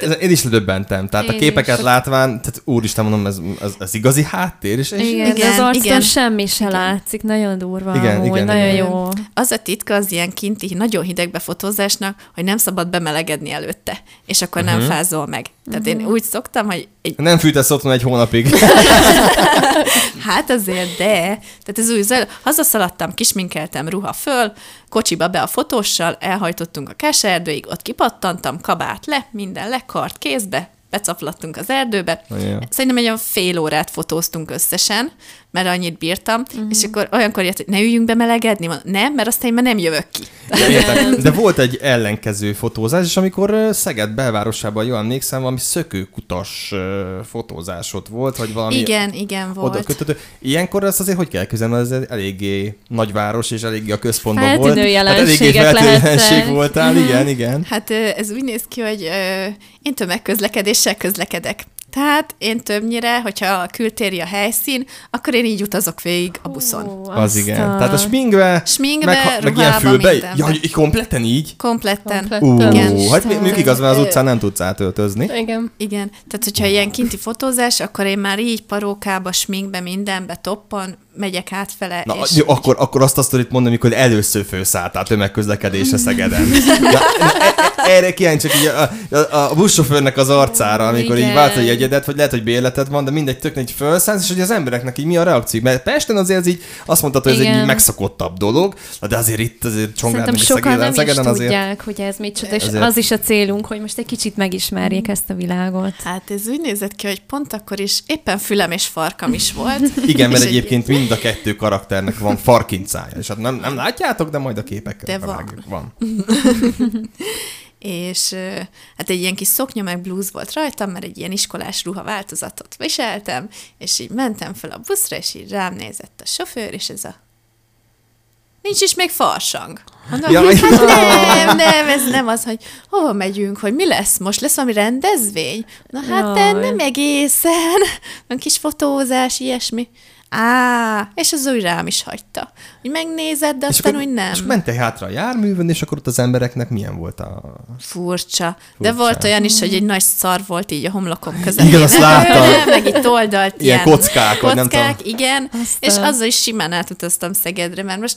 Ez- Én is ledöbbentem. Tehát a Én képeket is. látván, tehát úristen mondom, ez, ez, ez igazi háttér, és, és Igen, igen, Igen, az igen. semmi se Igen. látszik, nagyon durva Igen, amúgy, igen, nagyon igen. jó. Az a titka az ilyen kinti, nagyon hideg befotózásnak, hogy nem szabad bemelegedni előtte, és akkor Mhm. nem fázol meg. Tehát én úgy szoktam, hogy egy, nem fűtesz otthon egy hónapig. hát azért, de, tehát ez úgy zajló. Hazaszaladtam, kisminkeltem, ruha föl, kocsiba be a fotóssal, elhajtottunk a Káserdőig, ott kipattantam, kabát le, minden le, kart kézbe, becaplattunk az erdőbe. Igen. Szerintem egy olyan fél órát fotóztunk összesen, mert annyit bírtam, uh-huh. és akkor olyankor jött, hogy ne üljünk be melegedni, mondom, nem, mert aztán én már nem jövök ki. Értek. De volt egy ellenkező fotózás, és amikor Szeged belvárosában, jól emlékszem, valami szökőkutas ö, fotózás ott volt, vagy valami igen, igen, volt. oda kötött. Ilyenkor ezt azért hogy kell kezelni, ez eléggé nagyváros, és eléggé a központban Feltűnő volt. jelenségek feltűnő lehettek. jelenség voltál, igen, igen. Hát ez úgy néz ki, hogy én tömegközlekedéssel közlekedek. Tehát én többnyire, hogyha a kültéri a helyszín, akkor én így utazok végig a buszon. Ó, Az igen. a- Tehát a sminkbe, Sminkbe, meg, meg ilyen fülbe, ja, így kompletten így? Kompletten. Kompletten. Ú, Igen. hát mi- mondjuk igaz, mert az utcán nem tudsz átöltözni. Igen. Igen, tehát hogyha ilyen kinti fotózás, akkor én már így parókába, sminkbe, mindenbe, toppan, megyek átfele, Na, és... jó, akkor, akkor azt a sztorit mondom, amikor először főszálltál tömegközlekedésre Szegeden. Ja, e- e- erre kíváncsiak így a, a, a buszsofőrnek az arcára, amikor így Igen. vált a jegyedet, vagy lehet, hogy bérleted van, de mindegy, tök egy felszállsz, és hogy az embereknek így mi a reakció. Mert Pesten azért ez így azt mondtad, hogy ez egy Igen. így megszokottabb dolog, de azért itt azért Csongrád meg sokan nem Szegeden, is Szegeden azért. tudják, hogy ez micsoda, és Ezért- az is a célunk, hogy most egy kicsit megismerjék ezt a világot. Hát ez úgy nézett ki, hogy pont akkor is éppen fülem és farkam is volt. Igen, mert egy- egyébként mind a kettő karakternek van farkincája, és hát nem, nem látjátok, de majd a képekkel De van. bevágjuk. van. és hát egy ilyen kis szoknya meg blúz volt rajtam, mert egy ilyen iskolás ruha változatot viseltem, és így mentem fel a buszra, és így rám nézett a sofőr, és ez a Nincs is még farsang. Mondom, Ja, hát nem, nem, ez nem az, hogy hova megyünk, hogy mi lesz most, lesz valami rendezvény? Na hát Jaj. nem egészen, van kis fotózás, ilyesmi. Á, és az úgy rám is hagyta. Hogy megnézed, de aztán úgy nem. És mentél hátra a járművön, és akkor ott az embereknek milyen volt a... Furcsa. De Furcsa. volt olyan is, hogy egy nagy szar volt így a homlokom között. Igen, azt láttam. Meg itt oldalt Ilyen ilyen, kockák, vagy nem kockák, igen. Aztán- És azzal is simán átutaztam Szegedre, mert most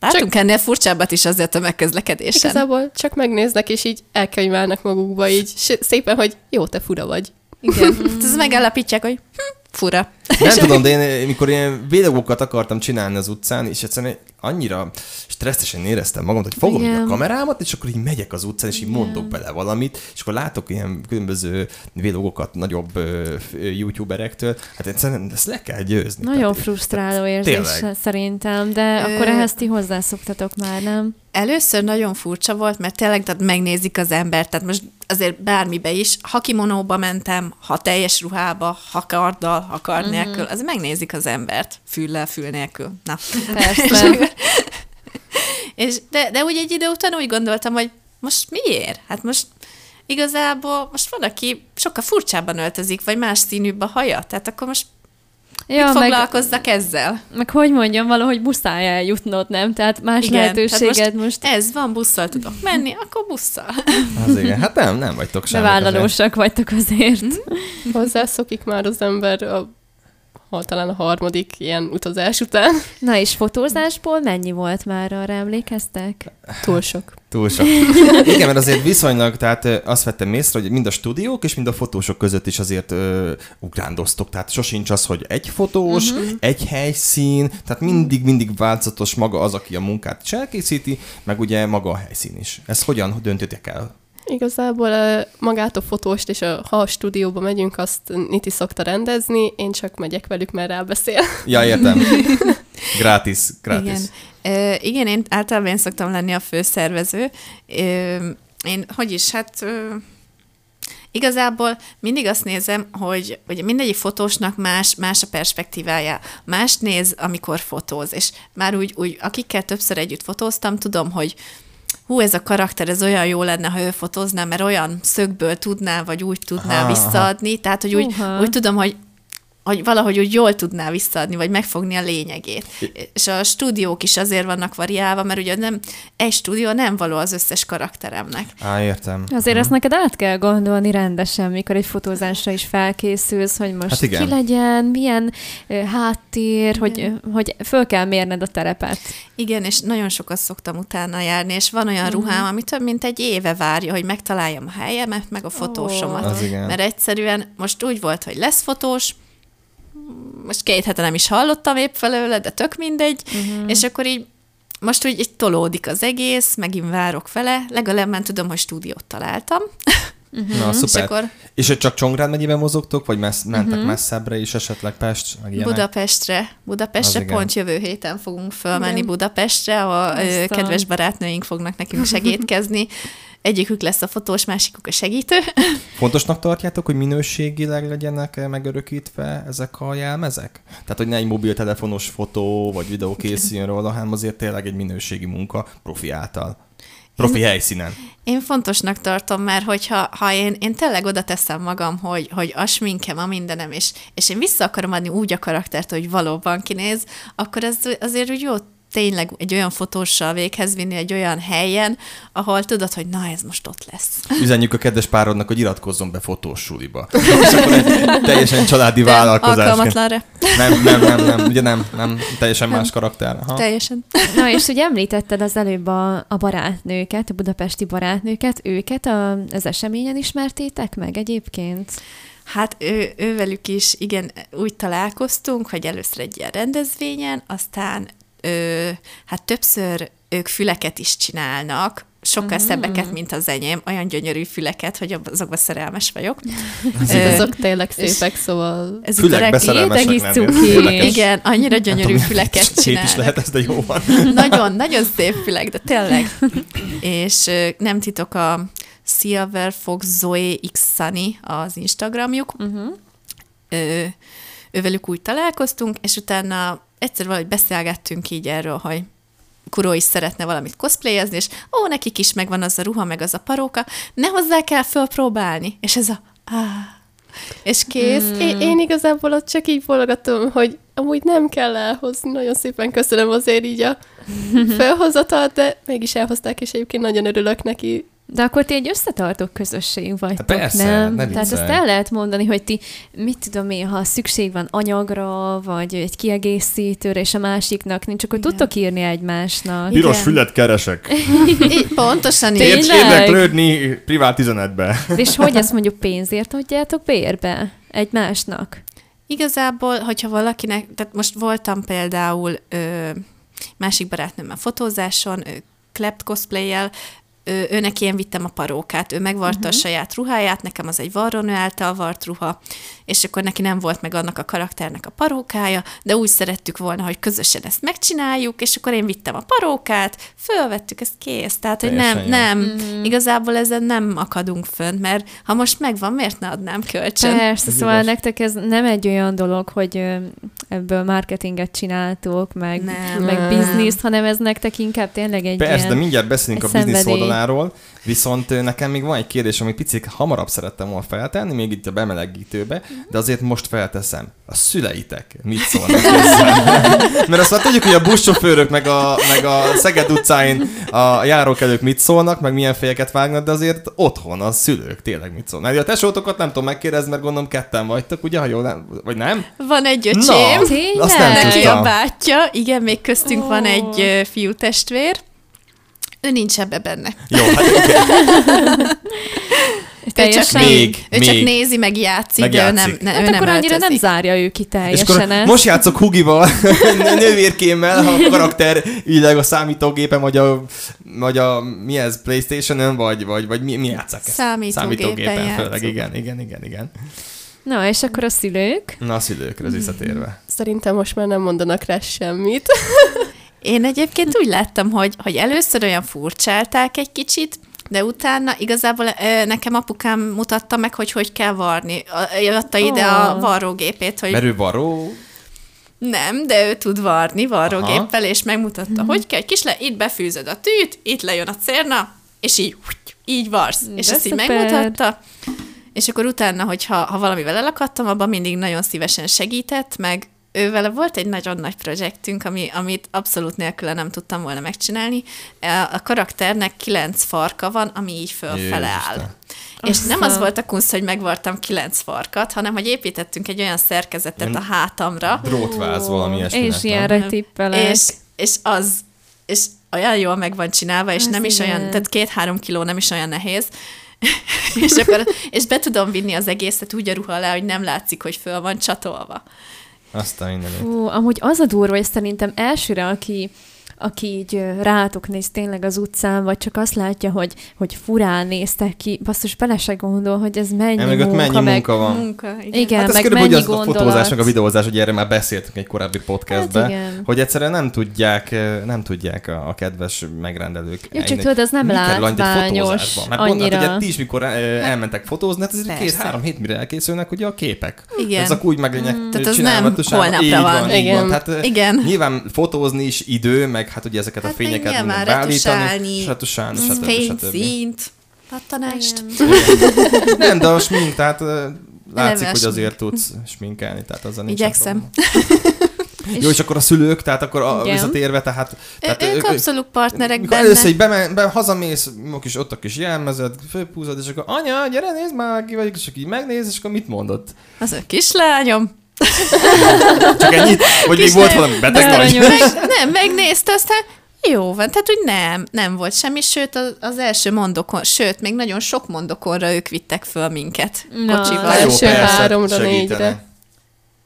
látunk csak... ennél furcsábbat is azért a megközlekedésen. Igazából csak megnéznek, és így elkönyvelnek magukba, így szépen, hogy jó, te fura vagy. Igen. Hát ez megállapítják, hogy hm, fura. Nem tudom, de én mikor ilyen videókat akartam csinálni az utcán, és egyszerűen annyira stresszesen éreztem magam, hogy fogom így a Igen. kamerámat, és akkor így megyek az utcán, és így mondok bele valamit, és akkor látok ilyen különböző videókat nagyobb ö, youtuberektől, hát egyszerűen ezt le kell győzni. Nagyon Tehát- frusztráló érzés tényleg. szerintem, de Ö, akkor ehhez ti hozzászoktatok már, nem? Először nagyon furcsa volt, mert tényleg tehát megnézik az embert, tehát most azért bármibe is, ha kimonóba mentem, ha teljes ruhába, ha karddal, ha kard Mhm. nélkül, az megnézik az embert, füllel, fül nélkül. Na. Persze. És de, de úgy egy idő után úgy gondoltam, hogy most miért? Hát most igazából most van, aki sokkal furcsábban öltözik, vagy más színűbb a haja, tehát akkor most ja, mit meg, foglalkozzak ezzel? meg hogy mondjam, valahogy muszáj eljutnod, nem? Tehát más Igen, lehetőséged tehát most, Ez van, busszal tudok menni, akkor busszal. Az igen, hát nem, nem vagytok sem. bevállalósak vagytok azért. Hozzászokik már az ember a, ha, talán a harmadik ilyen utazás után. Na és fotózásból mennyi volt már, arra emlékeztek? Túl sok. Túl sok. Igen, mert azért viszonylag, tehát azt vettem észre, hogy mind a stúdiók és mind a fotósok között is azért ö, ugrándoztok. Tehát sosincs az, hogy egy fotós, uh-huh. egy helyszín, tehát mindig, mindig változatos maga az, aki a munkát is elkészíti, meg ugye maga a helyszín is. Ezt hogyan döntöttek el? Igazából magát a fotóst, és a, ha a stúdióba megyünk, azt Niti szokta rendezni, én csak megyek velük, mert rábeszél. Ja, értem. Gratis, gratis. Igen. Ö, igen, én általában én szoktam lenni a főszervező. Ö, én, hogy is, hát ö, igazából mindig azt nézem, hogy ugye mindegyik fotósnak más, más a perspektívája. Más néz, amikor fotóz, és már úgy, úgy akikkel többször együtt fotóztam, tudom, hogy hú, ez a karakter, ez olyan jó lenne, ha ő fotózná, mert olyan szögből tudná, vagy úgy tudná Aha, visszaadni, tehát, hogy úgy, Uha. úgy tudom, hogy hogy valahogy úgy jól tudná visszaadni, vagy megfogni a lényegét. És a stúdiók is azért vannak variálva, mert ugye nem, egy stúdió nem való az összes karakteremnek. Á, értem. Azért ezt neked át kell gondolni rendesen, mikor egy fotózásra is felkészülsz, hogy most Hát igen. ki legyen, milyen háttér, hogy, hogy föl kell mérned a terepet. Igen, és nagyon sokat szoktam utána járni, és van olyan Mhm. ruhám, ami több mint egy éve várja, hogy megtaláljam a helyemet, meg a fotósomat. Igen. Mert egyszerűen most úgy volt, hogy lesz fotós, most két hete nem is hallottam épp felőle, de tök mindegy, uh-huh. és akkor így most úgy így tolódik az egész, megint várok vele, legalább már tudom, hogy stúdiót találtam, Na, és szuper. akkor És hogy csak Csongrád megyében mozogtok, vagy messz, mentek messzebbre is, esetleg Pest, meg ilyenek? Budapestre, Budapestre Az igen. pont jövő héten fogunk fölmenni Igen. Budapestre, ahol Aztán. kedves barátnőink fognak nekünk segítkezni. Egyikük lesz a fotós, másikuk a segítő. Fontosnak tartjátok, hogy minőségileg legyenek eh, megörökítve ezek a jelmezek? Tehát, hogy ne egy mobiltelefonos fotó vagy videó készüljön róla, hanem azért tényleg egy minőségi munka profi által. Profi helyszínen. Én fontosnak tartom, mert hogyha ha én, én tényleg oda teszem magam, hogy, hogy a sminkem, a mindenem, és, és én vissza akarom adni úgy a karaktert, hogy valóban kinéz, akkor ez azért úgy jó tényleg egy olyan fotóssal véghez vinni egy olyan helyen, ahol tudod, hogy na, ez most ott lesz. Üzenjük a kedves párodnak, hogy iratkozzon be fotós suliba. És akkor egy teljesen családi vállalkozás. Alkalmatlanra. Nem, nem, nem, nem, ugye nem, nem, teljesen más karakter. Aha. Teljesen. Na, és ugye említetted az előbb a, a barátnőket, a budapesti barátnőket, őket a, az eseményen ismertétek meg egyébként? Hát ő, ővelük is, igen, úgy találkoztunk, hogy először egy ilyen rendezvényen, aztán ö, hát többször ők füleket is csinálnak, sokkal mm. szebbeket, mint az enyém, olyan gyönyörű füleket, hogy azokba szerelmes vagyok. Azok tényleg szépek, szóval Ez Fülekbe szerelmesek is lenni. cuki. Igen, annyira gyönyörű Nem tudom, füleket Szép is csinálnak. lehet ez, de jó van. Nagyon, nagyon szép fülek, de tényleg. És ö, nem titok a Silver Fox Zoe X Sunny az Instagramjuk. Uh-huh. Ö, ővelük úgy találkoztunk, és utána egyszer valahogy beszélgettünk így erről, hogy Kuró is szeretne valamit cosplayezni, és ó, nekik is megvan az a ruha, meg az a paróka, ne hozzá kell fölpróbálni. És ez a... Ah, és kész. Mm. Én, én igazából ott csak így bologatom, hogy amúgy nem kell elhozni. Nagyon szépen köszönöm azért így a felhozatat, de mégis elhozták, és egyébként nagyon örülök neki. De akkor ti egy összetartó közösség vagytok, Hát persze, nem? ne Tehát viccelj. azt el lehet mondani, hogy ti, mit tudom én, ha szükség van anyagra, vagy egy kiegészítőre, és a másiknak nincs, akkor Igen. tudtok írni egymásnak. Piros Igen. fület keresek. Így, pontosan így. Érdeklődni privát üzenetbe. És hogy ezt mondjuk pénzért adjátok bérbe egymásnak? Igazából, hogyha valakinek, tehát most voltam például ö, másik barátnőmmel fotózáson, ő klept cosplay-jel, ő, ő neki én vittem a parókát, ő megvarta uh-huh. a saját ruháját, nekem az egy varronő által vart ruha, és akkor neki nem volt meg annak a karakternek a parókája, de úgy szerettük volna, hogy közösen ezt megcsináljuk, és akkor én vittem a parókát, fölvettük, ezt kész. Tehát, hogy nem, jó. nem, uh-huh. igazából ezen nem akadunk fönt, mert ha most megvan, miért ne adnám kölcsön? Persze, Ez szóval igaz. nektek ez nem egy olyan dolog, hogy ebből marketinget csináltok, meg, Nem. meg Nem. bizniszt, hanem ez nektek inkább tényleg egy Persze, ilyen... de mindjárt beszélünk a biznisz szenvedély. Oldaláról, viszont nekem még van egy kérdés, amit picit hamarabb szerettem volna feltenni, még itt a bemelegítőbe, de azért most felteszem. A szüleitek mit szólnak? Mert azt már tudjuk, hogy a buszsofőrök meg a, meg a Szeged utcáin a járókelők mit szólnak, meg milyen fejeket vágnak, de azért otthon a szülők tényleg mit szólnak. A tesótokat nem tudom megkérdezni, mert gondolom ketten vagytok, ugye, ha jól nem, vagy nem? Van egy öcsém, Na, azt nem neki a bátyja, igen, még köztünk Ó. van egy fiú testvér, ő nincs ebbe benne. Jó, hát igen. teljesen. Még, ő még. csak nézi, meg játszik, Meg de ő játszik. nem, ne, Hát ő akkor nem annyira nem zárja ő ki És teljesen akkor ezt. most játszok Hugival, nővérkémmel, a karakter illeg a számítógépen, vagy a, vagy a mi ez, Playstation-en, vagy, vagy, vagy mi, mi játszak ezt? Számítógépen főleg, játszunk. igen, igen, igen, igen. Na, és akkor a szülők? Na, a szülőkre visszatérve. Szerintem most már nem mondanak rá semmit. Én egyébként úgy láttam, hogy, hogy először olyan furcsálták egy kicsit, de utána igazából nekem apukám mutatta meg, hogy hogy kell varni. A- Adta ide a Ó. varrógépét, hogy Mert ő varó, nem, de ő tud varni varrógéppel, és megmutatta, hogy kell. Kis le, itt befűzöd a tűt, itt lejön a cérna, és így, így varsz. De És ezt így megmutatta. És akkor utána, hogyha ha valamivel elakadtam, abban mindig nagyon szívesen segített, meg ővele volt egy nagyon nagy projektünk, ami, amit abszolút nélküle nem tudtam volna megcsinálni. A karakternek kilenc farka van, ami így fölfele áll. És nem az volt a kunsz, hogy megvartam kilenc farkat, hanem hogy építettünk egy olyan szerkezetet a hátamra, drótváz valami ilyesmi. És ilyenre tippelek. és, és az, és olyan jól meg van csinálva, és Ez nem is igen. olyan, tehát két-három kiló nem is olyan nehéz, és akkor, és be tudom vinni az egészet úgy a ruha alá, hogy nem látszik, hogy föl van csatolva. Aztán mindenit. Fú, amúgy az a durva, és szerintem elsőre, aki, aki így rátok néz tényleg az utcán, vagy csak azt látja, hogy, hogy furán néztek ki, basszus bele se gondol, hogy ez mennyi Emögött munka, mennyi meg, munka van. Munka, igen. Igen, Hát ez meg körülbelül mennyi az a gondolat. fotózás, meg a videózás, hogy erre már beszéltünk egy korábbi podcastben, Hát igen. hogy egyszerűen nem tudják, nem tudják a, a kedves megrendelők. Jó, csak tudod, az nem látványos? Mert hát annyira. ugye ti is, mikor eh, elmentek fotózni, hát ez két-három hét, mire elkészülnek ugye a képek. Igen. Ezek úgy meg legyenek Mm. Tehát csinálva, nem holnapra van. van. Igen. van. Tehát, eh, Igen. Nyilván fotózni is idő, meg hát ugye ezeket a Hát meg fényeket mindent beállítani, retusálni, retusálni, Mm, stb. Stb. pattanást. Nem, de a smink, tehát eh, látszik, hogy a azért tudsz sminkelni, tehát azzal nincs Igyekszem. Jó, és akkor a szülők, tehát akkor a, Igen. visszatérve, tehát... tehát Ő, ők abszolút partnerek Mikor benne. először így beme, be, hazamész, a kis, ott a kis jelmezed, fölpúzod, és akkor anya, gyere, nézd már, ki vagy, és akkor így megnéz, és akkor mit mondott? Az a kislányom. Csak ennyit? Vagy még volt valami beteg vagy? Meg, nem, megnézte, aztán jó van, tehát úgy nem, nem volt semmi, sőt az, az első mondokon, sőt, még nagyon sok mondokonra ők vittek föl minket Na, kocsival. Az első háromra, négyre.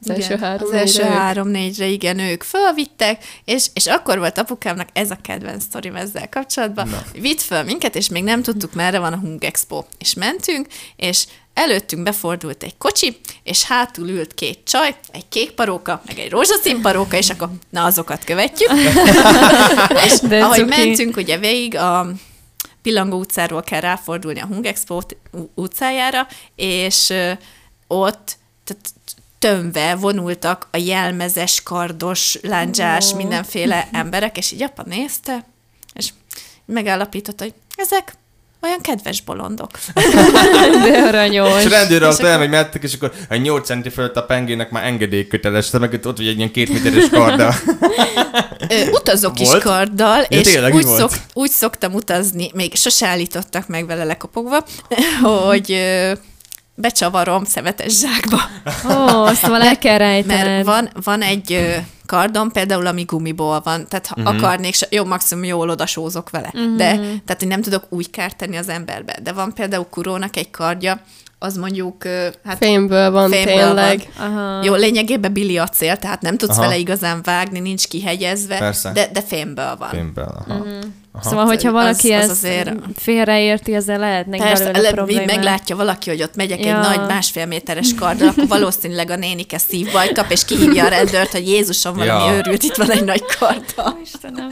Az első három, az első négyre ők. három-négyre, igen, ők fölvittek, és, és akkor volt apukámnak ez a kedvenc sztorim ezzel kapcsolatban, Na. vitt föl minket, és még nem tudtuk, merre van a Hung Expo. És mentünk, és előttünk befordult egy kocsi, és hátul ült két csaj, egy kék paróka, meg egy rózsaszín paróka, és akkor na azokat követjük. és De ahogy cuki. mentünk ugye végig, a Pillangó utcáról kell ráfordulni a Hung Expo t- ú- utcájára, és ott tehát tömve vonultak a jelmezes, kardos, lándzsás, mindenféle emberek, és így apa nézte, és megállapította, hogy ezek olyan kedves bolondok. De aranyos. És a rendőrautó akkor- elmegy és akkor a 8 centi fölött a pengének már engedélyköteles, te meg ott vagy egy ilyen két méteres karda. Ö, utazok is Volt? karddal, Ja, és tényleg, úgy, szok, úgy szoktam utazni, még sose állítottak meg vele lekopogva, hogy ö, becsavarom szemetes zsákba. Ó, szóval el kell Mert rejtened. van, van egy ö, kardom, például, ami gumiból van, tehát ha uh-huh. akarnék, jó, maximum jól odasózok vele, uh-huh. de tehát én nem tudok úgy kárt tenni az emberbe. De van például Kurónak egy kardja, az mondjuk, hát Fémből van Fémből tényleg. Aha. jó, lényegében Billy acél, tehát nem tudsz Aha. Vele igazán vágni, nincs kihegyezve, Persze. de, de fémből van. Filmben, aha. aha. Szóval, hogyha Az- valaki az ezt azért- félreérti, ezzel lehetnek Persze, belőle problémák. meglátja valaki, hogy ott megyek Ja. egy nagy másfél méteres karddal, akkor valószínűleg a nénike szívbaj kap, és kihívja a rendőrt, hogy Jézusom, valami Ja. őrült, itt van egy nagy karddal. Istenem.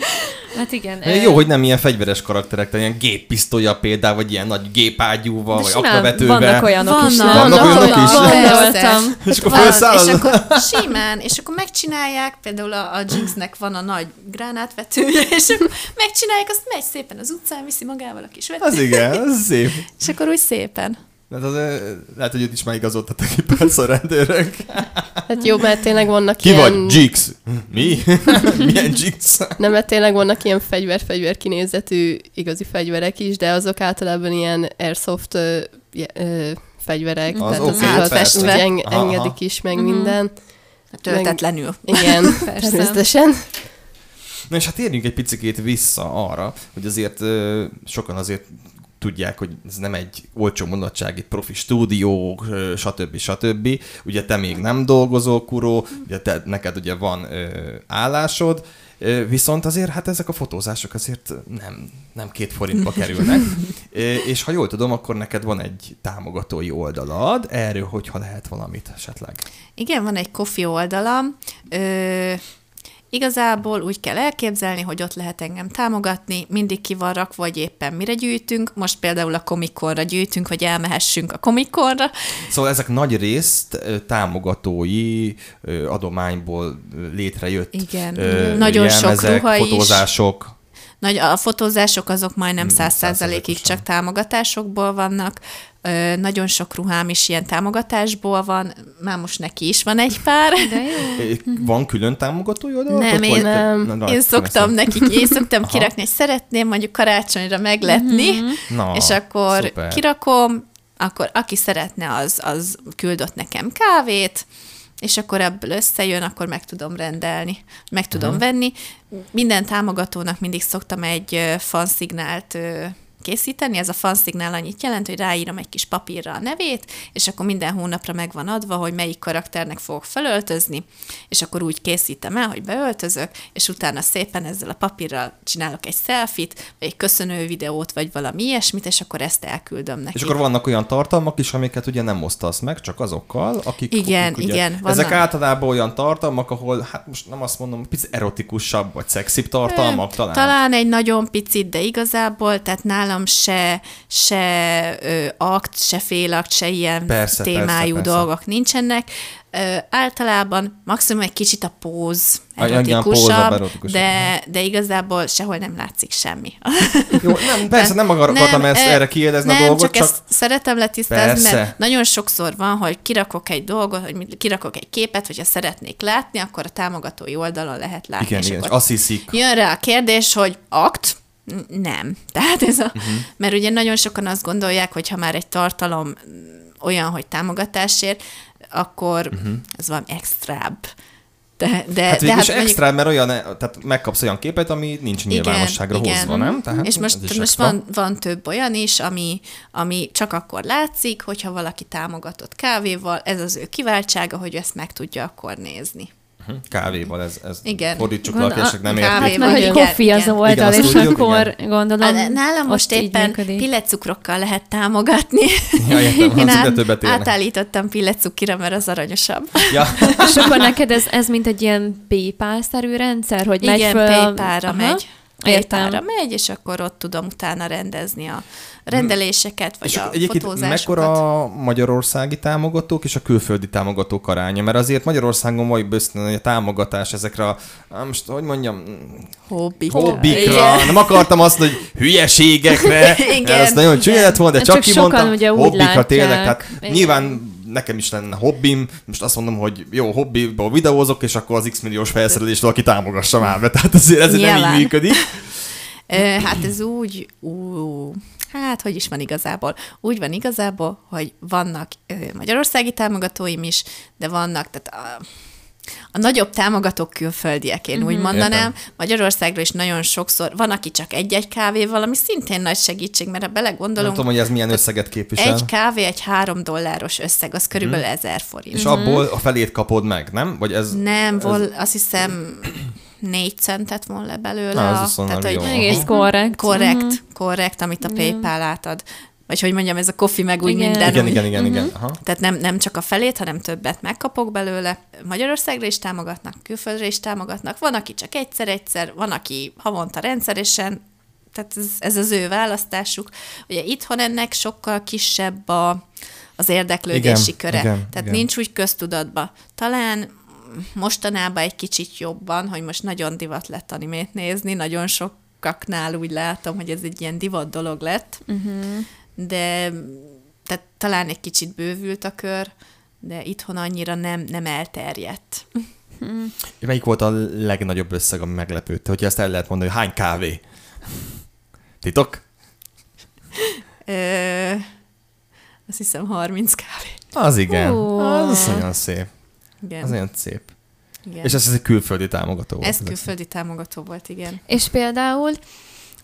Hát igen. Jó, hogy nem ilyen fegyveres karakterek, tehát ilyen géppisztolya például, vagy ilyen nagy gépágyúval, vagy aknavetővel. vannak olyanok is, Vannak, nem? Vannak olyanok is? Gondoltam. És akkor Van, felszáll és akkor simán, és akkor megcsinálják, például a, a Jinxnek van a nagy gránátvetője, és akkor megcsinálják, azt megy szépen az utcán, viszi magával a kis vetőt, Az igen, az szép. és akkor úgy szépen. Hát az, eh, lehet, hogy őt is már igazoltattak egy perc a rendőrök. Hát jó, mert tényleg vannak Ki ilyen... vagy? Jix. Mi? Milyen Jix? Nem, mert tényleg vannak ilyen fegyver-fegyver kinézetű igazi fegyverek is, de azok általában ilyen airsoft ö, ö, fegyverek. Az tehát oké, azokat persze. úgy eng- engedik is, meg Mhm. minden. Töltetlenül. Igen, természetesen. Na és hát térjünk egy picit vissza arra, hogy azért ö, sokan azért tudják, hogy ez nem egy olcsó mondatság, profi stúdió, stb. stb. Ugye te még nem dolgozol, Kuró, ugye te, neked ugye van ö, állásod, Ö, Viszont azért, hát ezek a fotózások azért nem, nem két forintba kerülnek. Ö, És ha jól tudom, akkor neked van egy támogatói oldalad, erről hogyha lehet valamit esetleg. Igen, van egy kofi oldalam. Ö, igazából úgy kell elképzelni, hogy ott lehet engem támogatni, mindig ki van rakva, hogy éppen mire gyűjtünk. Most például a komikonra gyűjtünk, hogy elmehessünk a komikonra. Szóval ezek nagy részt támogatói adományból létrejött Igen. ö, Nagyon sok jelmezek, ruha is. fotózások. Nagy, a fotózások azok majdnem Hmm, száz százalékig csak támogatásokból vannak. Ö, nagyon sok ruhám is ilyen támogatásból van. Már most neki is van egy pár. De jó. Van külön támogatói oldal? Nem, én, nem. Na, na, Én szoktam nekik, én szoktam Aha. kirakni, hogy szeretném mondjuk karácsonyra meglepni, Na, és akkor szuper. kirakom, akkor aki szeretne, az, az küldött nekem kávét, és akkor ebből összejön, akkor meg tudom rendelni, meg tudom Mhm. venni. Minden támogatónak mindig szoktam egy fanszignált készíteni. Ez a fanszignál annyit jelent, hogy ráírom egy kis papírra a nevét, és akkor minden hónapra meg van adva, hogy melyik karakternek fogok felöltözni, és akkor úgy készítem el, hogy beöltözök, és utána szépen ezzel a papírral csinálok egy selfit, vagy egy köszönő videót, vagy valami ilyesmit, és akkor ezt elküldöm neki. És akkor vannak olyan tartalmak is, amiket ugye nem osztasz meg, csak azokkal, akik... Igen, ugye, igen, Ezek vannak. általában olyan tartalmak, ahol, hát most nem azt mondom, picit erotikusabb, vagy szexibb tartalmak talán. Talán egy nagyon picit, de igazából, tehát nálam se, se ö, akt, se félakt, se ilyen Persze, témájú persze, persze. dolgok nincsenek. Ö, általában maximum egy kicsit a póz erotikusabb, erotikusabb. de, de igazából sehol nem látszik semmi. Jó, nem, persze nem akar- akartam ezt, erre kiéldezni nem, a dolgot, csak, csak... ezt szeretem letisztázni, Persze. mert nagyon sokszor van, hogy kirakok egy dolgot, hogy kirakok egy képet, hogyha szeretnék látni, akkor a támogatói oldalon lehet látni. Igen, és igen, és azt hiszik, Jön rá a kérdés, hogy akt? Nem. Tehát ez a... Uh-huh. Mert ugye nagyon sokan azt gondolják, hogy ha már egy tartalom mm, olyan, hogy támogatásért, akkor uh-huh. ez van extrább. De, de. Hát de is mondjuk- extra, mert olyan, tehát megkapsz olyan képet, ami nincs nyilvánosságra igen, hozva, igen. nem? Tehát és most, most van, van több olyan is, ami, ami csak akkor látszik, hogyha valaki támogatott kávéval, ez az ő kiváltsága, hogy ezt meg tudja akkor nézni. Kávéval, ez, ez Igen. fordítsuk le, Gondol- aki esetleg nem kávé- érti. Hát mert hogy Igen, kofi az igen. oldal, Igen, és tudjuk, akkor gondolom Hát, Nálam most éppen működik. pillecukrokkal lehet támogatni. Ja, értem, Én át, átállítottam pillecukira, mert az aranyosabb. Ja, És akkor neked ez, ez mint egy ilyen PayPal-szerű rendszer, hogy megy Igen, föl... PayPal-ra Aha. megy. Értem. Megy, és akkor ott tudom utána rendezni a rendeléseket, vagy és a egyébként fotózásokat. mekkora a magyarországi támogatók és a külföldi támogatók aránya? Mert azért Magyarországon vagy hogy a támogatás ezekre a, most hogy mondjam, Hobbik. hobbikra, nem akartam azt, hogy hülyeségekre, Igen, ez nagyon csúnya igen. lett volna, de Csak csak sokan kimondtam, ugye úgy hobbikra látják. tényleg, hát Igen. nyilván nekem is lenne hobbim, most azt mondom, hogy jó, hobbiból videózok, és akkor az x milliós felszerelést valaki támogassa már be, tehát azért ez nem így működik. Hát ez úgy, ú, hát hogy is van igazából? Úgy van igazából, hogy vannak magyarországi támogatóim is, de vannak, tehát a, a nagyobb támogatók külföldiek, én úgy mondanám. Értem. Magyarországról is nagyon sokszor van, aki csak egy-egy kávéval, ami szintén nagy segítség, mert ha Nem belegondolunk, tudom, hogy ez milyen összeget képvisel. egy kávé egy három dolláros összeg, az körülbelül ezer forint. És abból a felét kapod meg, nem? Vagy ez... Nem, ez... vol, azt hiszem négy centet von le belőle. Na, az a- nem jó. Egész korrekt. korrekt, Mhm. korrekt, amit a PayPal átad. Vagy hogy mondjam, ez a kofi meg úgy Igen. minden. Igen, úgy. igen, igen, igen. Aha. Tehát nem, nem csak a felét, hanem többet megkapok belőle. Magyarországra is támogatnak, külföldre is támogatnak. Van, aki csak egyszer-egyszer, van, aki havonta rendszeresen, tehát ez, ez az ő választásuk. Ugye itthon ennek sokkal kisebb a, az érdeklődési Igen, köre. igen, tehát igen. nincs úgy köztudatba. Talán mostanában egy kicsit jobban, hogy most nagyon divat lett animét nézni, nagyon sokaknál úgy látom, hogy ez egy ilyen divat dolog lett, Uh-huh. De tehát talán egy kicsit bővült a kör, de itthon annyira nem, nem elterjedt. Melyik volt a legnagyobb összeg, ami meglepődte? Hogyha ezt el lehet mondani, hogy hány kávé? Titok? Ö, azt hiszem 30 kávé. Az igen. Ó. Az nagyon szép. Igen. Az nagyon szép. igen. És ez, ez egy külföldi támogató volt. Ez külföldi támogató volt, igen. És például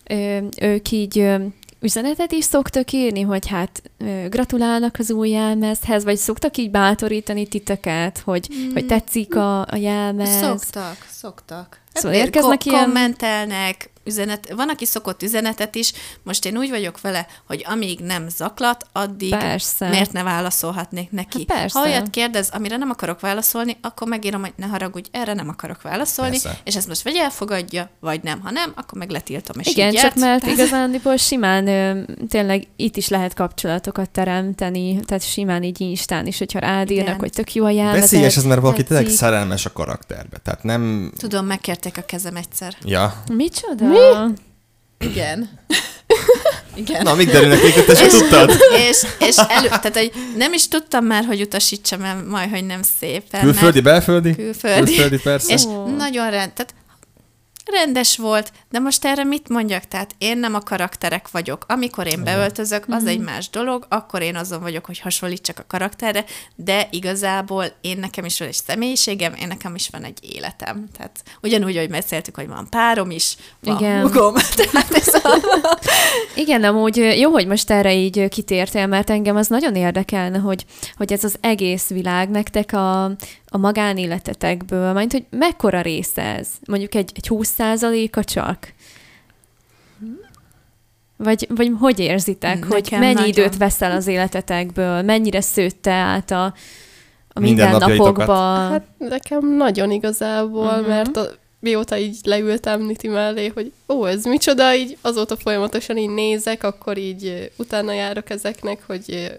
ö, ők így üzenetet is szoktak írni, hogy hát gratulálnak az új jelmezhez, vagy szoktak így bátorítani titeket, hogy, mm. hogy tetszik a, a jelmez? Szoktak, szoktak. Szóval érkeznek ko- ilyen- kommentelnek, üzenet, van, aki szokott üzenetet is, most én úgy vagyok vele, hogy amíg nem zaklat, addig Persze. miért ne válaszolhatnék neki. Hát persze. ha olyat kérdez, amire nem akarok válaszolni, akkor megírom, hogy ne haragudj, erre nem akarok válaszolni, Persze. és ezt most vagy elfogadja, vagy nem. Ha nem, akkor meg letiltom, és Igen, így csak mert igazándiból simán ö, tényleg itt is lehet kapcsolatokat teremteni, tehát simán így Instán is, hogyha rád írnak, hogy tök jó a jelmezet. Veszélyes ez, mert valaki tényleg tetszik. szerelmes a karakterbe. Tehát nem... Tudom, megkérték a kezem egyszer. Ja. Micsoda? Mi? Igen. Igen. Na, még derülnek még, te sem tudtad? és, és elő, tehát hogy nem is tudtam már, hogy utasítsam el, majd, hogy nem szépen. Külföldi, belföldi? mert külföldi. Külföldi, persze. És Ó. nagyon rend, tehát rendes volt, de most erre mit mondjak? Tehát én nem a karakterek vagyok. Amikor én beöltözök, az egy más dolog, akkor én azon vagyok, hogy hasonlítsak a karakterre, de igazából én nekem is van egy személyiségem, én nekem is van egy életem. Tehát ugyanúgy, hogy beszéltük, hogy van párom is, van Igen. húgom. Tehát ez a... Igen, amúgy jó, hogy most erre így kitértél, mert engem az nagyon érdekelne, hogy, hogy ez az egész világ nektek a, a magánéletetekből, majd hogy mekkora része ez? Mondjuk egy, egy 20 százaléka csak? Vagy, vagy hogy érzitek, hogy Nekem mennyi nagyon. időt veszel az életetekből, mennyire szőtte át a, a mindennapokba? Hát nekem nagyon igazából, uh-huh. mert a, mióta így leültem Niti mellé, hogy ó, ez micsoda, így azóta folyamatosan így nézek, akkor így utána járok ezeknek, hogy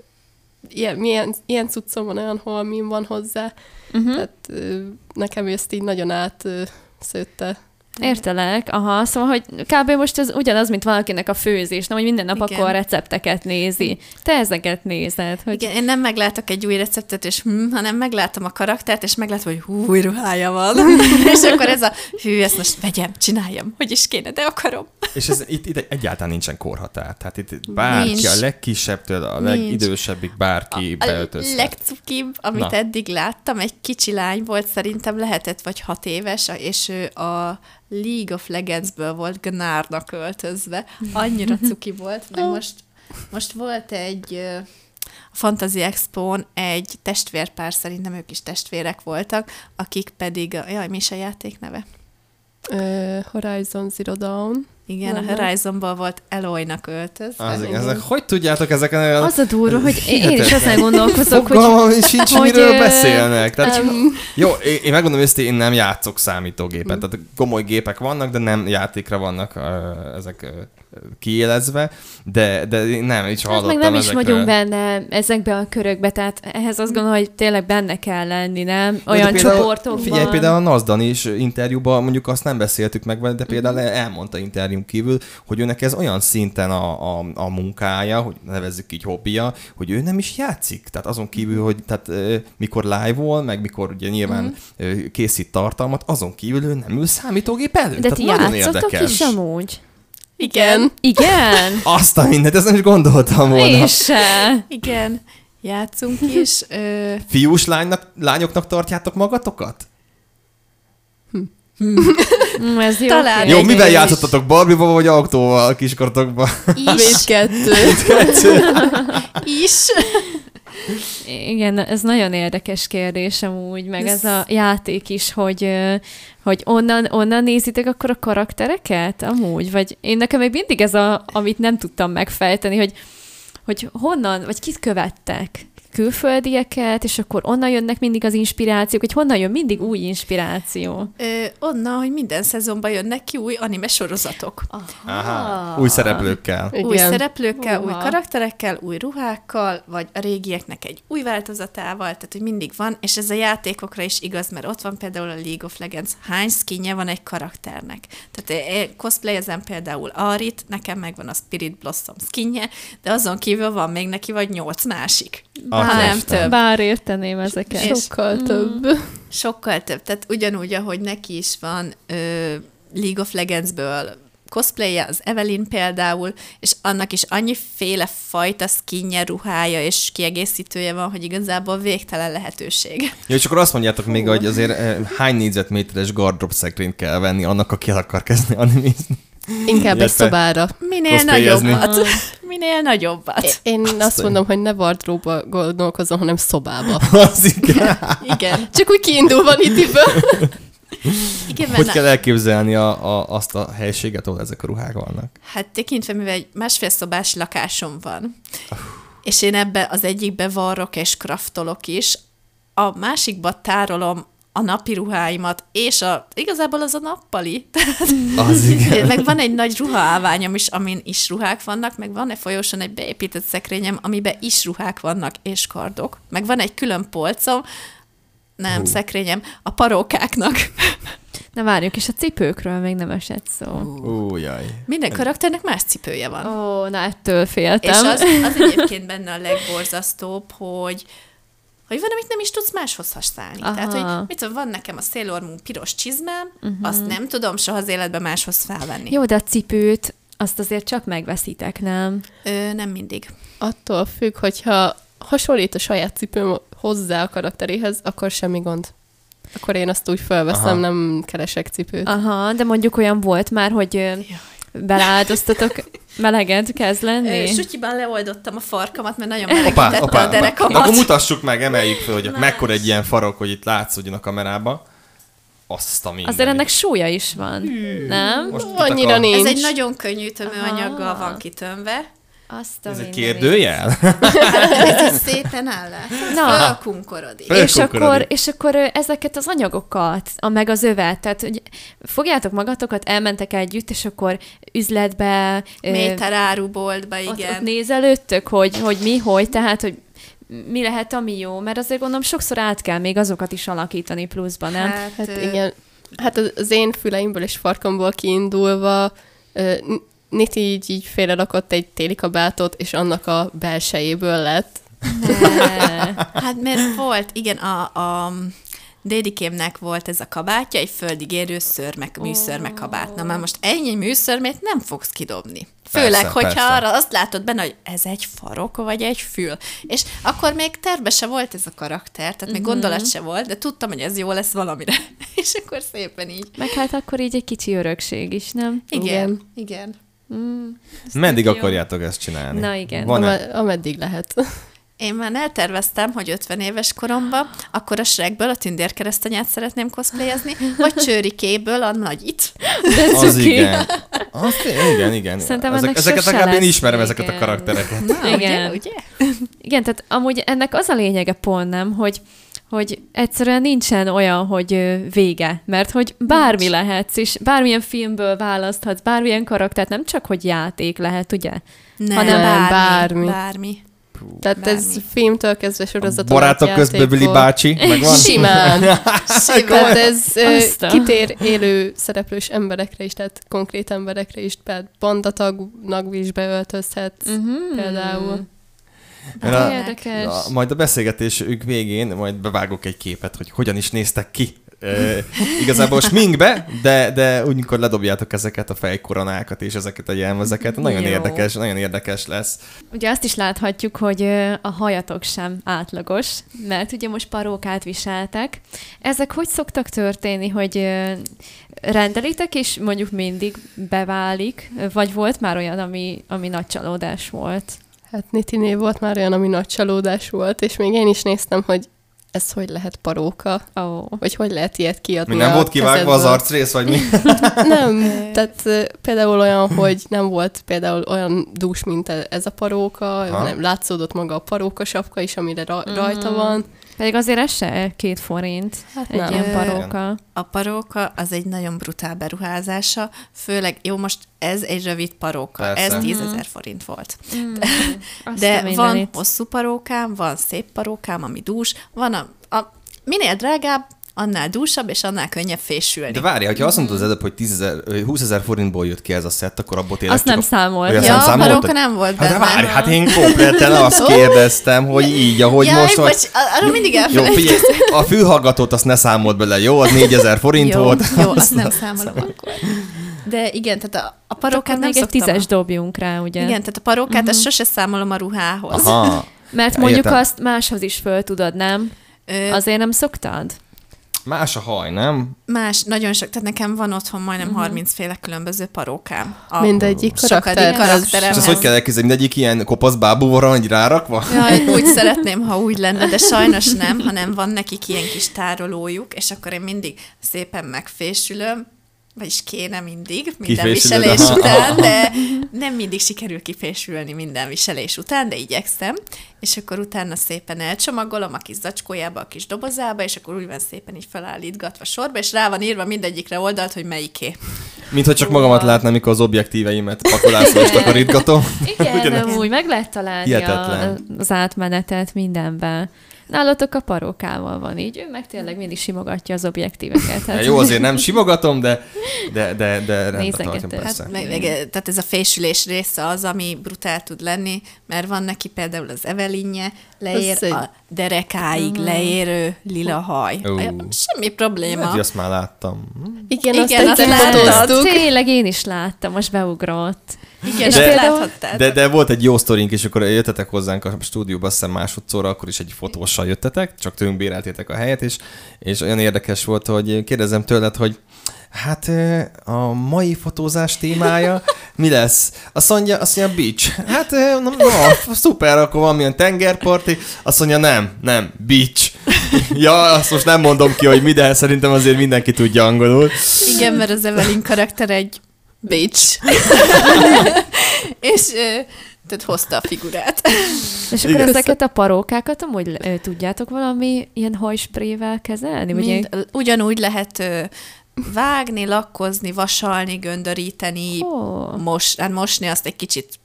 ilyen, milyen, ilyen cuccom van, olyan holmim van hozzá. Uh-huh. Tehát nekem ezt így nagyon átszőtte. Értelek, aha, szóval, hogy kb. most ez ugyanaz, mint valakinek a főzés, nem, hogy minden nap Igen. akkor a recepteket nézi. Te ezeket nézed, hogy Igen, én nem meglátok egy új receptet, és hm, hanem meglátom a karaktert, és meglátom, hogy hú, új ruhája van. és akkor ez a hű, ezt most vegyem, csináljam, hogy is kéne, de akarom. És ez, itt, itt egyáltalán nincsen korhatár. Tehát itt bárki, Nincs. a legkisebbtől a legidősebbik bárki A beöltözhet. legcukibb, amit. Na. eddig láttam, egy kicsi lány volt, szerintem lehetett vagy hat éves, és ő a League of Legends-ből volt Gnárnak öltözve. Annyira cuki volt, meg most, most volt egy a Fantasy Expo-n egy testvérpár, szerintem ők is testvérek voltak, akik pedig, jaj, mi is a játék neve? Ö, Horizon Zero Dawn. Igen, Nem, a nem. Horizonból volt Eloynak öltözve. Az, Igen. ezek, hogy tudjátok ezeken olyan... az a durva, hogy én is azon gondolkozok, hogy sincs, hogy, miről beszélnek. Tehát, Um, jó, én, én megmondom őszintén, én nem játszok számítógépen. Tehát komoly gépek vannak, de nem játékra vannak uh, ezek uh, kiélezve, de, de nem, is Hát hallottam meg nem is ezekről. vagyunk benne ezekbe a körökbe, tehát ehhez azt gondolom, hogy tényleg benne kell lenni, nem? De Olyan például- csoportokban. Figyelj, például a Nazdan is interjúban, mondjuk azt nem beszéltük meg de például elmondta interjún kívül, hogy őnek ez olyan szinten a, a, a munkája, hogy nevezzük így hobbija, hogy ő nem is játszik. Tehát azon kívül, hogy tehát, mikor live-ol, meg mikor ugye nyilván ö, készít tartalmat, azon kívül ő nem ül számítógép előtt. De ti tehát játszotok érdekes. is amúgy? igen. Igen? Azt a mindent, ezt nem is gondoltam volna. Én se. Igen, játszunk is. Ö, Fiús lánynak, lányoknak tartjátok magatokat? Mm, ez jó Talán. Jó, mivel játszottatok? Barbie-val vagy autóval kiskortokban? is, Mindkettő. is. Igen, ez nagyon érdekes kérdés amúgy, meg ez a játék is, hogy, hogy onnan, onnan nézitek akkor a karaktereket amúgy? Vagy én nekem még mindig ez a, amit nem tudtam megfejteni, hogy, hogy honnan, vagy kit követtek? Külföldieket, és akkor onnan jönnek mindig az inspirációk, hogy honnan jön mindig új inspiráció. Ö, onnan, hogy minden szezonban jönnek ki új anime sorozatok. Aha, új szereplőkkel. Új Igen. szereplőkkel, új Uha. karakterekkel, új ruhákkal, vagy a régieknek egy új változatával, tehát hogy mindig van, és ez a játékokra is igaz, mert ott van például a League of Legends, hány skinje van egy karakternek. Tehát én cosplayezem például Arit, nekem megvan a Spirit Blossom skinje, de azon kívül van még neki vagy nyolc másik. Atya Ha nem Isten. több. Bár érteném ezeket. És- Sokkal több. Sokkal több, tehát ugyanúgy, ahogy neki is van ö, League of Legendsből cosplayje, az Evelyn például, és annak is annyiféle fajta skinje, ruhája és kiegészítője van, hogy igazából végtelen lehetőség. Jó, és akkor azt mondjátok még, hogy azért eh, hány négyzetméteres gardrop szekrényt kell venni annak, aki el akar kezdeni animizni. Inkább egy szobára. Minél nagyobbat. Minél nagyobbat. Én azt mondom, hogy ne wardróba gondolkozom, hanem szobába. Az igen. Igen. Csak úgy kiindulva Nitiből. Igen, Hogy kell elképzelni a, a, azt a helységet, ahol ezek a ruhák vannak? Hát tekintve, mivel egy másfél szobás lakásom van, és én ebbe az egyikbe varrok és kraftolok is, a másikba tárolom a napi ruháimat, és a, igazából az a nappali. Az igen. meg van egy nagy ruhaállványom is, amin is ruhák vannak, meg van egy folyóson egy beépített szekrényem, amiben is ruhák vannak, és kardok. Meg van egy külön polcom, nem. Hú. szekrényem, a parókáknak. Na várjuk, és a cipőkről még nem esett szó. Ó, jaj. Minden karakternek más cipője van. Ó, na ettől féltem. És az, az egyébként benne a legborzasztóbb, hogy hogy van, amit nem is tudsz máshoz használni. Aha. Tehát, hogy mit tudom, van nekem a Sailor Moon piros csizmám, uh-huh. azt nem tudom soha az életben máshoz felvenni. Jó, de a cipőt azt azért csak megveszitek, nem? Ö, nem mindig. Attól függ, hogyha hasonlít a saját cipőm hozzá a karakteréhez, akkor semmi gond. Akkor én azt úgy felveszem, Aha. nem keresek cipőt. Aha, de mondjuk olyan volt már, hogy ö, beleáldoztatok, meleged kezd lenni? Ö, Sutyiban leoldottam a farkamat, mert nagyon opá, a derekamat. Akkor mutassuk meg, emeljük fel, hogy Na. mekkora egy ilyen farok, hogy itt látszódjon a kamerába. Azt a mindenit. Azért ennek súlya is van, nem? Most Annyira akar- nincs. Ez egy nagyon könnyű tömőanyaggal van kitömve. Azt a Ez egy kérdőjel? Hát ez így szépen áll le. Na. Fölkunkorodik. Föl- És akkor, és akkor ezeket az anyagokat, a, meg az övet, tehát hogy fogjátok magatokat, elmentek együtt, és akkor üzletbe, ö, Méter áruboltba, ott, igen. ott nézelődtök, hogy, hogy mi, hogy, tehát, hogy mi lehet, ami jó, mert azért gondolom sokszor át kell még azokat is alakítani pluszban, nem? Hát, Hát ö, igen. Hát az- én füleimből és farkamból kiindulva Niti így, így félrerakott egy téli kabátot, és annak a belsejéből lett. Ne. Hát mert volt, igen, a, a dédikémnek volt ez a kabátja, egy földig érő szörmek, műszörme kabát. Na már most ennyi műszörmét nem fogsz kidobni. Főleg, Persze, hogyha persze. arra azt látod benne, hogy ez egy farok, vagy egy fül. És akkor még terve se volt ez a karakter, tehát még gondolat se volt, de tudtam, hogy ez jó lesz valamire. És akkor szépen így. Meg hát akkor így egy kicsi örökség is, nem? Igen, Igen. igen. Mm. Meddig jó. akarjátok ezt csinálni? Na igen. Van-e? Ame- ameddig lehet. Én már elterveztem, hogy 50 éves koromban akkor a Shrekből a tündérkeresztanyát szeretném cosplayezni, vagy Csőrikéből a nagyit. Az cuki. igen. Az, igen, igen. Szerintem Ezek, ezeket legalább én ismerem ezeket a karaktereket. Na, Igen. Ugye, ugye? Igen, tehát amúgy ennek az a lényege pont nem, hogy hogy egyszerűen nincsen olyan, hogy vége, mert hogy bármi Nincs. lehetsz, és bármilyen filmből választhatsz, bármilyen karaktert, nem csak, hogy játék lehet, ugye? Nem, Hanem bármi. bármi. bármi. Tehát ez Bármi. filmtől kezdve sorozaton barátok át közben Billy bácsi, megvan? Simán. Tehát ez ö, Azt a- kitér élő szereplős emberekre is, tehát konkrét emberekre is, például bandatagnak is beöltözhetsz Uh-huh. például. Mert a- érdekes. A, majd a beszélgetésük végén majd bevágok egy képet, hogy hogyan is néztek ki. E, igazából sminkbe, de, de úgy, amikor ledobjátok ezeket a fejkoronákat és ezeket a jelmezeket, nagyon Jó. érdekes, nagyon érdekes lesz. Ugye azt is láthatjuk, hogy a hajatok sem átlagos, mert ugye most parókát viseltek. Ezek hogy szoktak történni, hogy rendelitek, és mondjuk mindig beválik, vagy volt már olyan, ami, ami nagy csalódás volt? Hát Nitinél volt már olyan, ami nagy csalódás volt, és még én is néztem, hogy ez hogy lehet paróka. Oh. vagy hogy lehet ilyet kiadni Mi nem a volt kivágva az kezedből. arcrész, vagy mi? Nem, tehát például olyan, hogy nem volt például olyan dús, mint e- ez a paróka, Ha. hanem látszódott maga a paróka sapka is, amire ra- Mhm. rajta van. Pedig azért ez se két forint, Hát egy nem. ilyen paróka. A paróka az egy nagyon brutál beruházása, főleg, jó, most ez egy rövid paróka, Persze. ez Mhm. 10 ezer forint volt. Mm. A De van mindenit. hosszú parókám, van szép parókám, ami dús, van a, a minél drágább, annál dúsabb, és annál könnyebb fésülni. De várj, ha azt mondod az előbb, hogy 10 000, ö, 20 ezer forintból jött ki ez a szett, akkor abból tényleg Azt nem a... számolt. Ja, a paróka nem volt Hát benne. de várj, hát én kompletten azt kérdeztem, hogy így, ahogy Jaj, most... bocs, ar- arról mindig Jó, figyelj, a fülhallgatót azt ne számolt bele, jó? Az 4000 forint jó, volt. Jó, azt nem számolom akkor. De igen, tehát a, a parókát Akkor nem még egy tízes dobjunk rá, ugye? Igen, tehát a parókát uh-huh. azt sose számolom a ruhához. Aha. Mert mondjuk Értem. azt máshoz is föl tudod, nem? Ö, Azért nem szoktad? Más a haj, nem? Más, nagyon sok, tehát nekem van otthon majdnem Mhm. 30 féle különböző parókám. A Mindegyik karakter. És karakteremhez. ezt hogy kell elképzelni? Mindegyik ilyen kopasz bábúval van így rárakva? Jaj, úgy szeretném, ha úgy lenne, de sajnos nem, hanem van nekik ilyen kis tárolójuk, és akkor én mindig szépen megfésülöm, vagyis kéne mindig, minden Kifésülöd, viselés aha. után, de nem mindig sikerül kifésülni minden viselés után, de igyekszem, és akkor utána szépen elcsomagolom a kis zacskójába, a kis dobozába, és akkor úgy van szépen így felállítgatva sorba, és rá van írva mindegyikre oldalt, hogy melyiké. Mint hogy csak magamat látnám, mikor az objektíveimet pakolászol és takarítgatom. Igen, amúgy meg lehet találni Hihetetlen. a, az átmenetet mindenben. Nálatok a parókával van így, ő meg tényleg mindig simogatja az objektíveket. Hát. Jó, azért nem simogatom, de, de, de, de rendben Nézegeted. tartja persze. Hát meg, meg, tehát ez a fésülés része az, ami brutál tud lenni, mert van neki például az Evelinje, leér Az egy- a derekáig leérő lila haj. Ó. Semmi probléma. Hogy azt már láttam. Igen, Igen, azt azt fotóztuk. Tényleg én is láttam, most beugrott. Igen, És de, például-. De, de volt egy jó sztorink, és akkor jöttetek hozzánk a stúdióba, azt hiszem másodszorra, akkor is egy fotóssal jöttetek, csak tőlünk béreltétek a helyet, és, és olyan érdekes volt, hogy kérdezem tőled, hogy hát a mai fotózás témája mi lesz? Azt mondja, azt mondja beach. Hát na, na, szuper, akkor valamilyen tengerparti. Azt mondja, nem, nem, beach. Ja, azt most nem mondom ki, hogy mi, de szerintem azért mindenki tudja angolul. Igen, mert az Evelyn karakter egy bitch. és tehát hozta a figurát. És akkor Igen. ezeket a parókákat amúgy ö, tudjátok valami ilyen hajsprével kezelni? Ilyen... Mind, ugyanúgy lehet ö, vágni, lakkozni, vasalni, göndöríteni, Ó, mos, hát mosni azt egy kicsit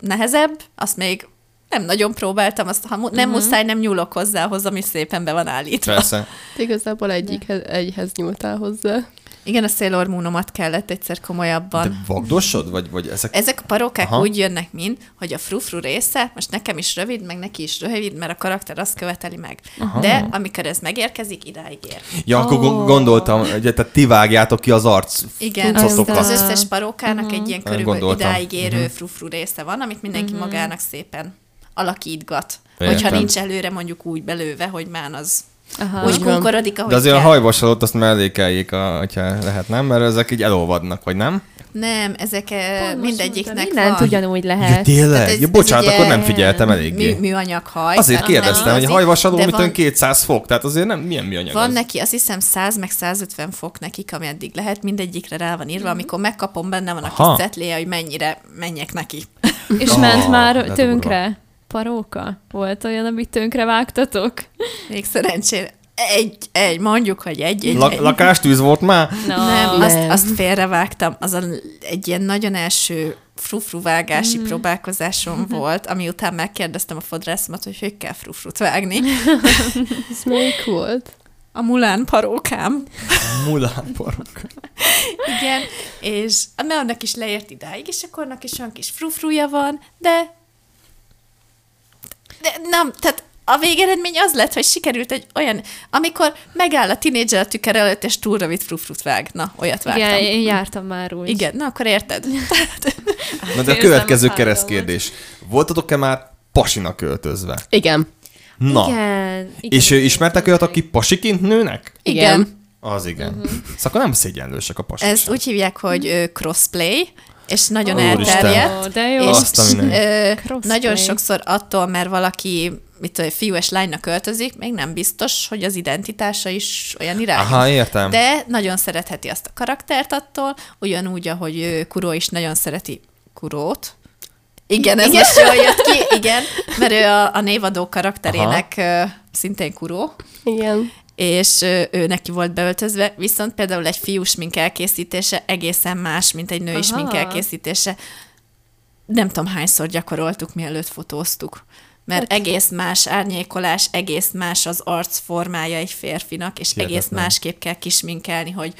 nehezebb, azt még nem nagyon próbáltam, azt ha mu- nem Mhm. muszáj, nem nyúlok hozzához, ami szépen be van állítva. Persze. Igazából egyikhez, egyhez nyúltál hozzá. Igen, a Sailor Moonomat kellett egyszer komolyabban. De vagdosod? Vagy, vagy ezek... Ezek a parókák Aha. Úgy jönnek mind, hogy a frufru része, most nekem is rövid, meg neki is rövid, mert a karakter azt követeli meg. Aha. De amikor ez megérkezik, idáig ér. Ja, akkor oh. gondoltam, hogy tehát ti vágjátok ki az arc Igen, cuccotokat. az összes parókának uh-huh. egy ilyen körülbelül gondoltam. idáig érő uh-huh. frufru része van, amit mindenki uh-huh. magának szépen alakítgat. Értem. Hogyha nincs előre mondjuk úgy belőve, hogy már az aha. úgy kunkorodik, ahogy De azért kell. a hajvasalót azt mellékeljék, a, hogyha lehet, nem? Mert ezek így elolvadnak, vagy nem? Nem, ezek eh, Pont mindegyiknek mondtam, Mindent van. ugyanúgy Ja, lehet. tényleg? Tehát ez- ja, ez bocsánat, ugye akkor nem figyeltem eléggé. Mű, műanyag haj. Azért kérdeztem, hogy a hajvasaló, mit van, olyan 200 fok, tehát azért nem, milyen műanyag Van az? neki, azt hiszem 100 meg 150 fok nekik, ami eddig lehet, mindegyikre rá van írva, amikor megkapom, benne van a kis cetléje, hogy mennyire menjek neki. És Ah, ment de már durva. tönkre? Paróka? Volt olyan, amit tönkre vágtatok? Még szerencsére egy, egy, mondjuk, hogy egy, egy, La- egy. lakástűz volt már? No. nem, azt, Nem. azt félrevágtam. Az a, egy ilyen nagyon első frufru vágási mm. próbálkozásom volt, ami után megkérdeztem a fodrászomat, hogy hogy kell frufrut vágni. Ez melyik volt? A mulán parókám. Mulán parok. Igen, és a annak is leért idáig, és akkor annak is olyan kis frufruja van, de, de nem, tehát a végeredmény az lett, hogy sikerült egy olyan, amikor megáll a tinédzser a tükör előtt, és túl rövid frufrut vág. Na, olyat vágtam. Igen, Igen, én jártam már úgy. Igen na akkor érted. Na de a következő keresztkérdés. Voltatok-e már pasinak költözve? Igen. Na. Igen. igen. És ö, ismertek olyat, aki pasiként nőnek? Igen. Az igen. Uh-huh. Szóval akkor nem szégyenlősek a pasik Ezt sem. úgy hívják, hogy crossplay, és nagyon Ó, elterjedt. Ó, de jó. És Azt a mindenit. ö, nagyon sokszor attól, mert valaki mit tudom, fiú és lánynak költözik, még nem biztos, hogy az identitása is olyan irányú. Aha, értem. De nagyon szeretheti azt a karaktert attól, ugyanúgy, ahogy Kuró is nagyon szereti Kurót. Igen, ez Igen. most jól jött ki, igen, mert ő a, a névadó karakterének ö, szintén Kuró, Igen. És ő neki volt beöltözve, viszont például egy fiús smink elkészítése egészen más, mint egy női Aha. smink elkészítése. Nem tudom, hányszor gyakoroltuk, mielőtt fotóztuk. Mert egész más árnyékolás, egész más az arcformája egy férfinak, és egész Hihetetlen. másképp kell kisminkelni, hogy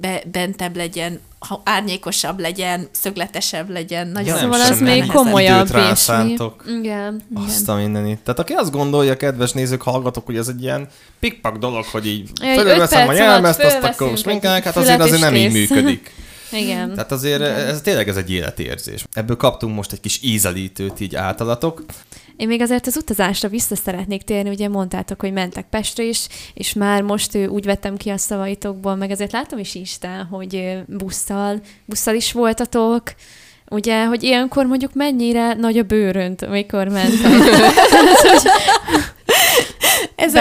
be, bentebb legyen, ha árnyékosabb legyen, szögletesebb legyen. Nagyon Nem Szóval az még komolyabb, és mi... Igen, Azt igen. a mindenit. Tehát aki azt gondolja, kedves nézők, hallgatok, hogy ez egy ilyen pikpak dolog, hogy így öt a nyelmezt, azt akkor egy hát azért azért nem így kész. működik. Igen. Tehát azért ez tényleg ez egy életérzés. Ebből kaptunk most egy kis ízelítőt így általatok. Én még azért az utazásra vissza szeretnék térni, ugye mondtátok, hogy mentek Pestre is, és már most ő, úgy vettem ki a szavaitokból, meg azért látom is Isten, hogy busszal, busszal is voltatok, Ugye, hogy ilyenkor mondjuk mennyire nagy a bőrönt, amikor mentek. Ez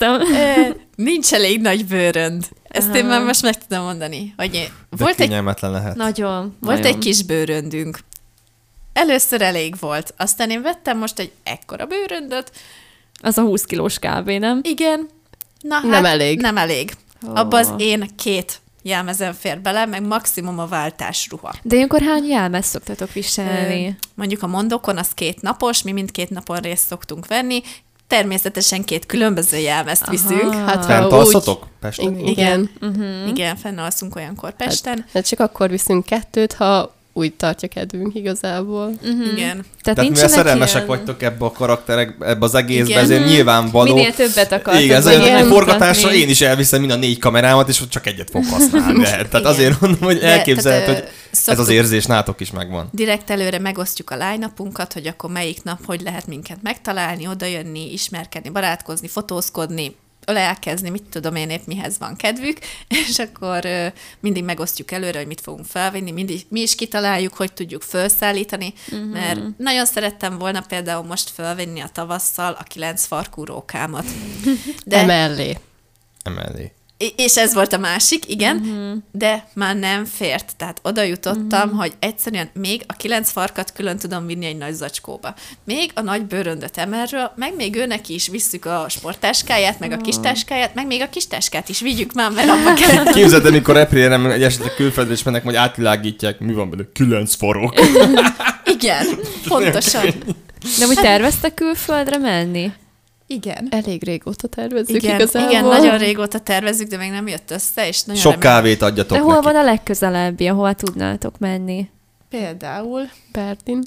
a. Ö, Nincs elég nagy bőrönd. Ezt én már most meg tudom mondani, hogy én, De volt egy lehet. Nagyon. Volt nagyon. egy kis bőröndünk. Először elég volt. Aztán én vettem most egy ekkora bőröndöt. Az a 20 kilós kb, nem? Igen. Na, hát Nem elég. Nem elég. Ó. Abba az én két jelmezem fér bele, meg maximum a váltásruha. De ilyenkor hány jelmez szoktatok viselni? Mondjuk a mondokon az két napos, mi mindkét napon részt szoktunk venni, természetesen két különböző jelmezt Aha. viszünk. Hát Fent ha úgy... alszotok? Pesten? Igen. Igen. Uh-huh. Igen, fennalszunk olyankor Pesten. Hát csak akkor viszünk kettőt, ha úgy tartja kedvünk igazából. Uh-huh. Igen. Tehát, Tehát mivel szerelmesek ilyen... vagytok ebbe a karakterek, ebbe az egészbe, Igen. ezért nyilvánvaló. Minél többet akartok. Igen, ez vagy olyan, hogy mutatni. forgatásra én is elviszem mind a négy kamerámat, és csak egyet fog használni. Tehát Igen. azért mondom, hogy De, elképzelhet, tehát, hogy ez az érzés nátok is megvan. Direkt előre megosztjuk a line-upunkat, hogy akkor melyik nap hogy lehet minket megtalálni, odajönni, ismerkedni, barátkozni, fotózkodni, ölelkezni, mit tudom én épp mihez van kedvük, és akkor ö, mindig megosztjuk előre, hogy mit fogunk felvinni, mindig, mi is kitaláljuk, hogy tudjuk felszállítani, uh-huh. mert nagyon szerettem volna például most felvinni a tavasszal a kilenc farkú rókámat. De emellé. Emellé. És ez volt a másik, igen, uh-huh. de már nem fért. Tehát oda jutottam, uh-huh. hogy egyszerűen még a kilenc farkat külön tudom vinni egy nagy zacskóba. Még a nagy bőröndöt emelről, meg még őnek is visszük a sporttáskáját, meg a kistáskáját, meg még a kistáskát is vigyük már, mert abba kell. Képzeld, amikor repülőre nem egy esetleg külföldre is mennek, majd átvilágítják, mi van benne, kilenc farok. Igen, pontosan. De úgy terveztek külföldre menni? Igen. Elég régóta tervezzük Igen, igazából. igen, nagyon régóta tervezzük, de még nem jött össze, és nagyon Sok remélem- kávét adjatok De hol neki. van a legközelebbi, ahol tudnátok menni? Például, Berlin.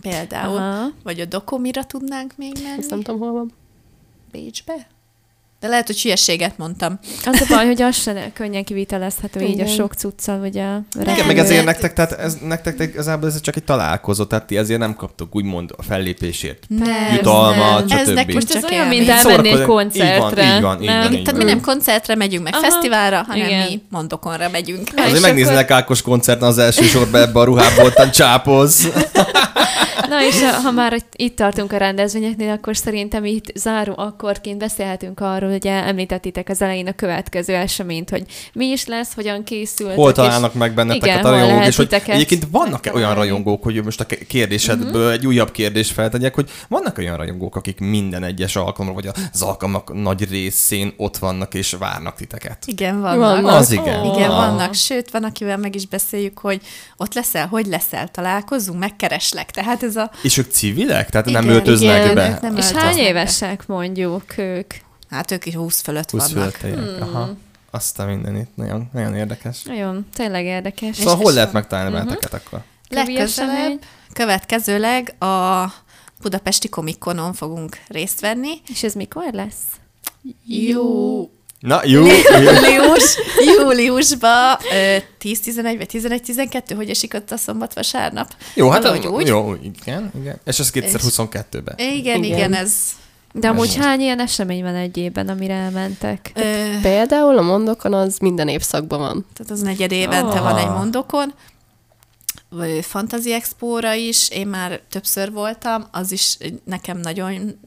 például, Aha. vagy a Dokomira tudnánk még menni. Ezt nem tudom, hol van. Bécsbe? De lehet, hogy hülyeséget mondtam. Az a baj, hogy az se könnyen kivitelezhető így a Igen. sok cuccal, ugye. a Igen, Nem, meg ezért nektek, tehát ez, nektek te- igazából ez csak egy találkozó, tehát ti ezért nem kaptok úgymond a fellépésért. Nem, Jutalmat, nem. Ez nekünk Most ez csak olyan, mint elmenni egy koncertre. Így van, így van, így nem? van, így Tehát mi nem koncertre megyünk, meg Aha, fesztiválra, hanem igen. mi mondokonra megyünk. Azért megnéznek Ákos koncerten az első sorban ebbe a ruhába, ottan csápoz. Na és ha már itt- tartunk a rendezvényeknél, akkor szerintem itt záró akkorként beszélhetünk arról, hogy említettétek az elején a következő eseményt, hogy mi is lesz, hogyan készült. Hol találnak meg benneteket Igen, a rajongók, és hogy egyébként vannak-e olyan megtalálni. rajongók, hogy most a kérdésedből egy újabb kérdést feltegyek, hogy vannak olyan rajongók, akik minden egyes alkalommal, vagy az alkalmak nagy részén ott vannak és várnak titeket? Igen, vannak. Vannak. Az igen. Igen, Ah. vannak. Sőt, van, akivel meg is beszéljük, hogy ott leszel, hogy leszel, találkozunk, megkereslek. Tehát ez a... És ők civilek? Tehát nem Igen, öltöznek igen, be? ők nem És hány évesek mondjuk ők? Hát ők is 20 fölött 20 vannak. fölöttiek. Aha. Azt a mindenit. Nagyon, nagyon érdekes. Nagyon, tényleg érdekes. Szóval hol és- lehet megtalálni Mhm. benneteket akkor? Legközelebb, következőleg a Budapesti Komikonon fogunk részt venni. És ez mikor lesz? Jó. Na, jó. Július, júliusban ö, 10-11 vagy 11-12, hogy esik ott a szombat vasárnap. Jó, hát Valahogy úgy. jó, igen, igen. És ez 2022-ben. Igen, igen, Igen. ez... De amúgy hány ilyen esemény van egy évben, amire elmentek? Ö, Például a mondokon az minden évszakban van. tehát az negyed évente Aha. van egy mondokon. Vagy Fantasy Expo-ra is, én már többször voltam, az is nekem nagyon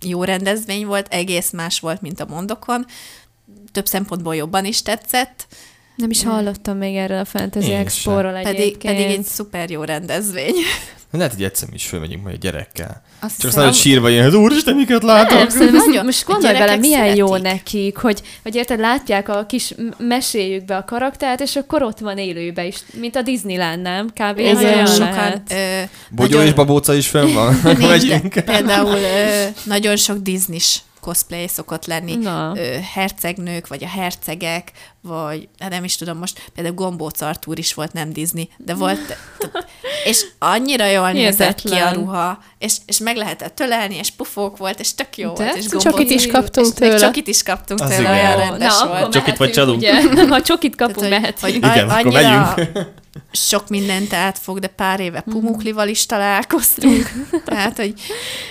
jó rendezvény volt, egész más volt, mint a mondokon. Több szempontból jobban is tetszett, Nem is hallottam még erről a Fantasy Expo-ról pedig, egyébként. pedig egy szuper jó rendezvény. Lehet, hogy egyszer mi is fölmegyünk majd a gyerekkel. Azt Csak aztán, hogy sírva jön, hogy úristen, miket látok. Nem, szerintem Nagyon. most gondolj bele, milyen jó szeretik. nekik, hogy, hogy érted, látják a kis meséjükbe a karaktert, és akkor ott van élőbe is, mint a Disneyland, nem? Kb. ez olyan sokan... lehet. Ö, Bogyó és babóca is fönn van. Nincs, de például ö, nagyon sok Disney-s cosplay szokott lenni, Na. ö, hercegnők, vagy a hercegek, vagy hát nem is tudom, most például Gombóc Artúr is volt, nem Disney, de volt, és annyira jól nézett ki a ruha, és, és meg lehetett tölelni, és pufók volt, és tök jó De volt, és Gombóc- Csokit is kaptunk és tőle. Csokit is kaptunk Az tőle, igen. olyan rendes Na, volt. Csokit vagy mehetünk, ugye? Ha csokit kapunk, Tehát, hogy- mehetünk. hogy Igen, a- akkor annyira megyünk. sok mindent átfog, de pár éve pumuklival is találkoztunk. Tehát, hogy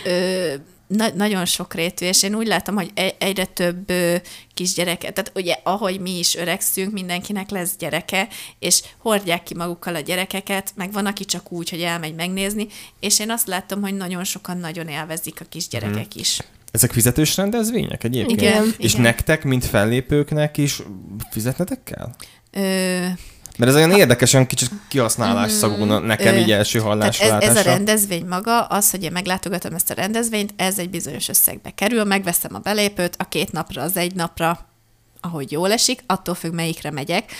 ö, na- nagyon sok rétű, és én úgy látom, hogy e- egyre több ö, kisgyereket, tehát ugye ahogy mi is öregszünk, mindenkinek lesz gyereke, és hordják ki magukkal a gyerekeket, meg van, aki csak úgy, hogy elmegy megnézni, és én azt látom, hogy nagyon sokan nagyon élvezik a kisgyerekek is. Ezek fizetős rendezvények egyébként? Igen, És igen. nektek, mint fellépőknek is fizetnetek kell? Ö, Mert ez olyan érdekesen kicsit kihasználás szagú nekem Ö, így első hallásra ez, ez a rendezvény maga, az, hogy én meglátogatom ezt a rendezvényt, ez egy bizonyos összegbe kerül, megveszem a belépőt, a két napra, az egy napra, ahogy jól esik, attól függ, melyikre megyek.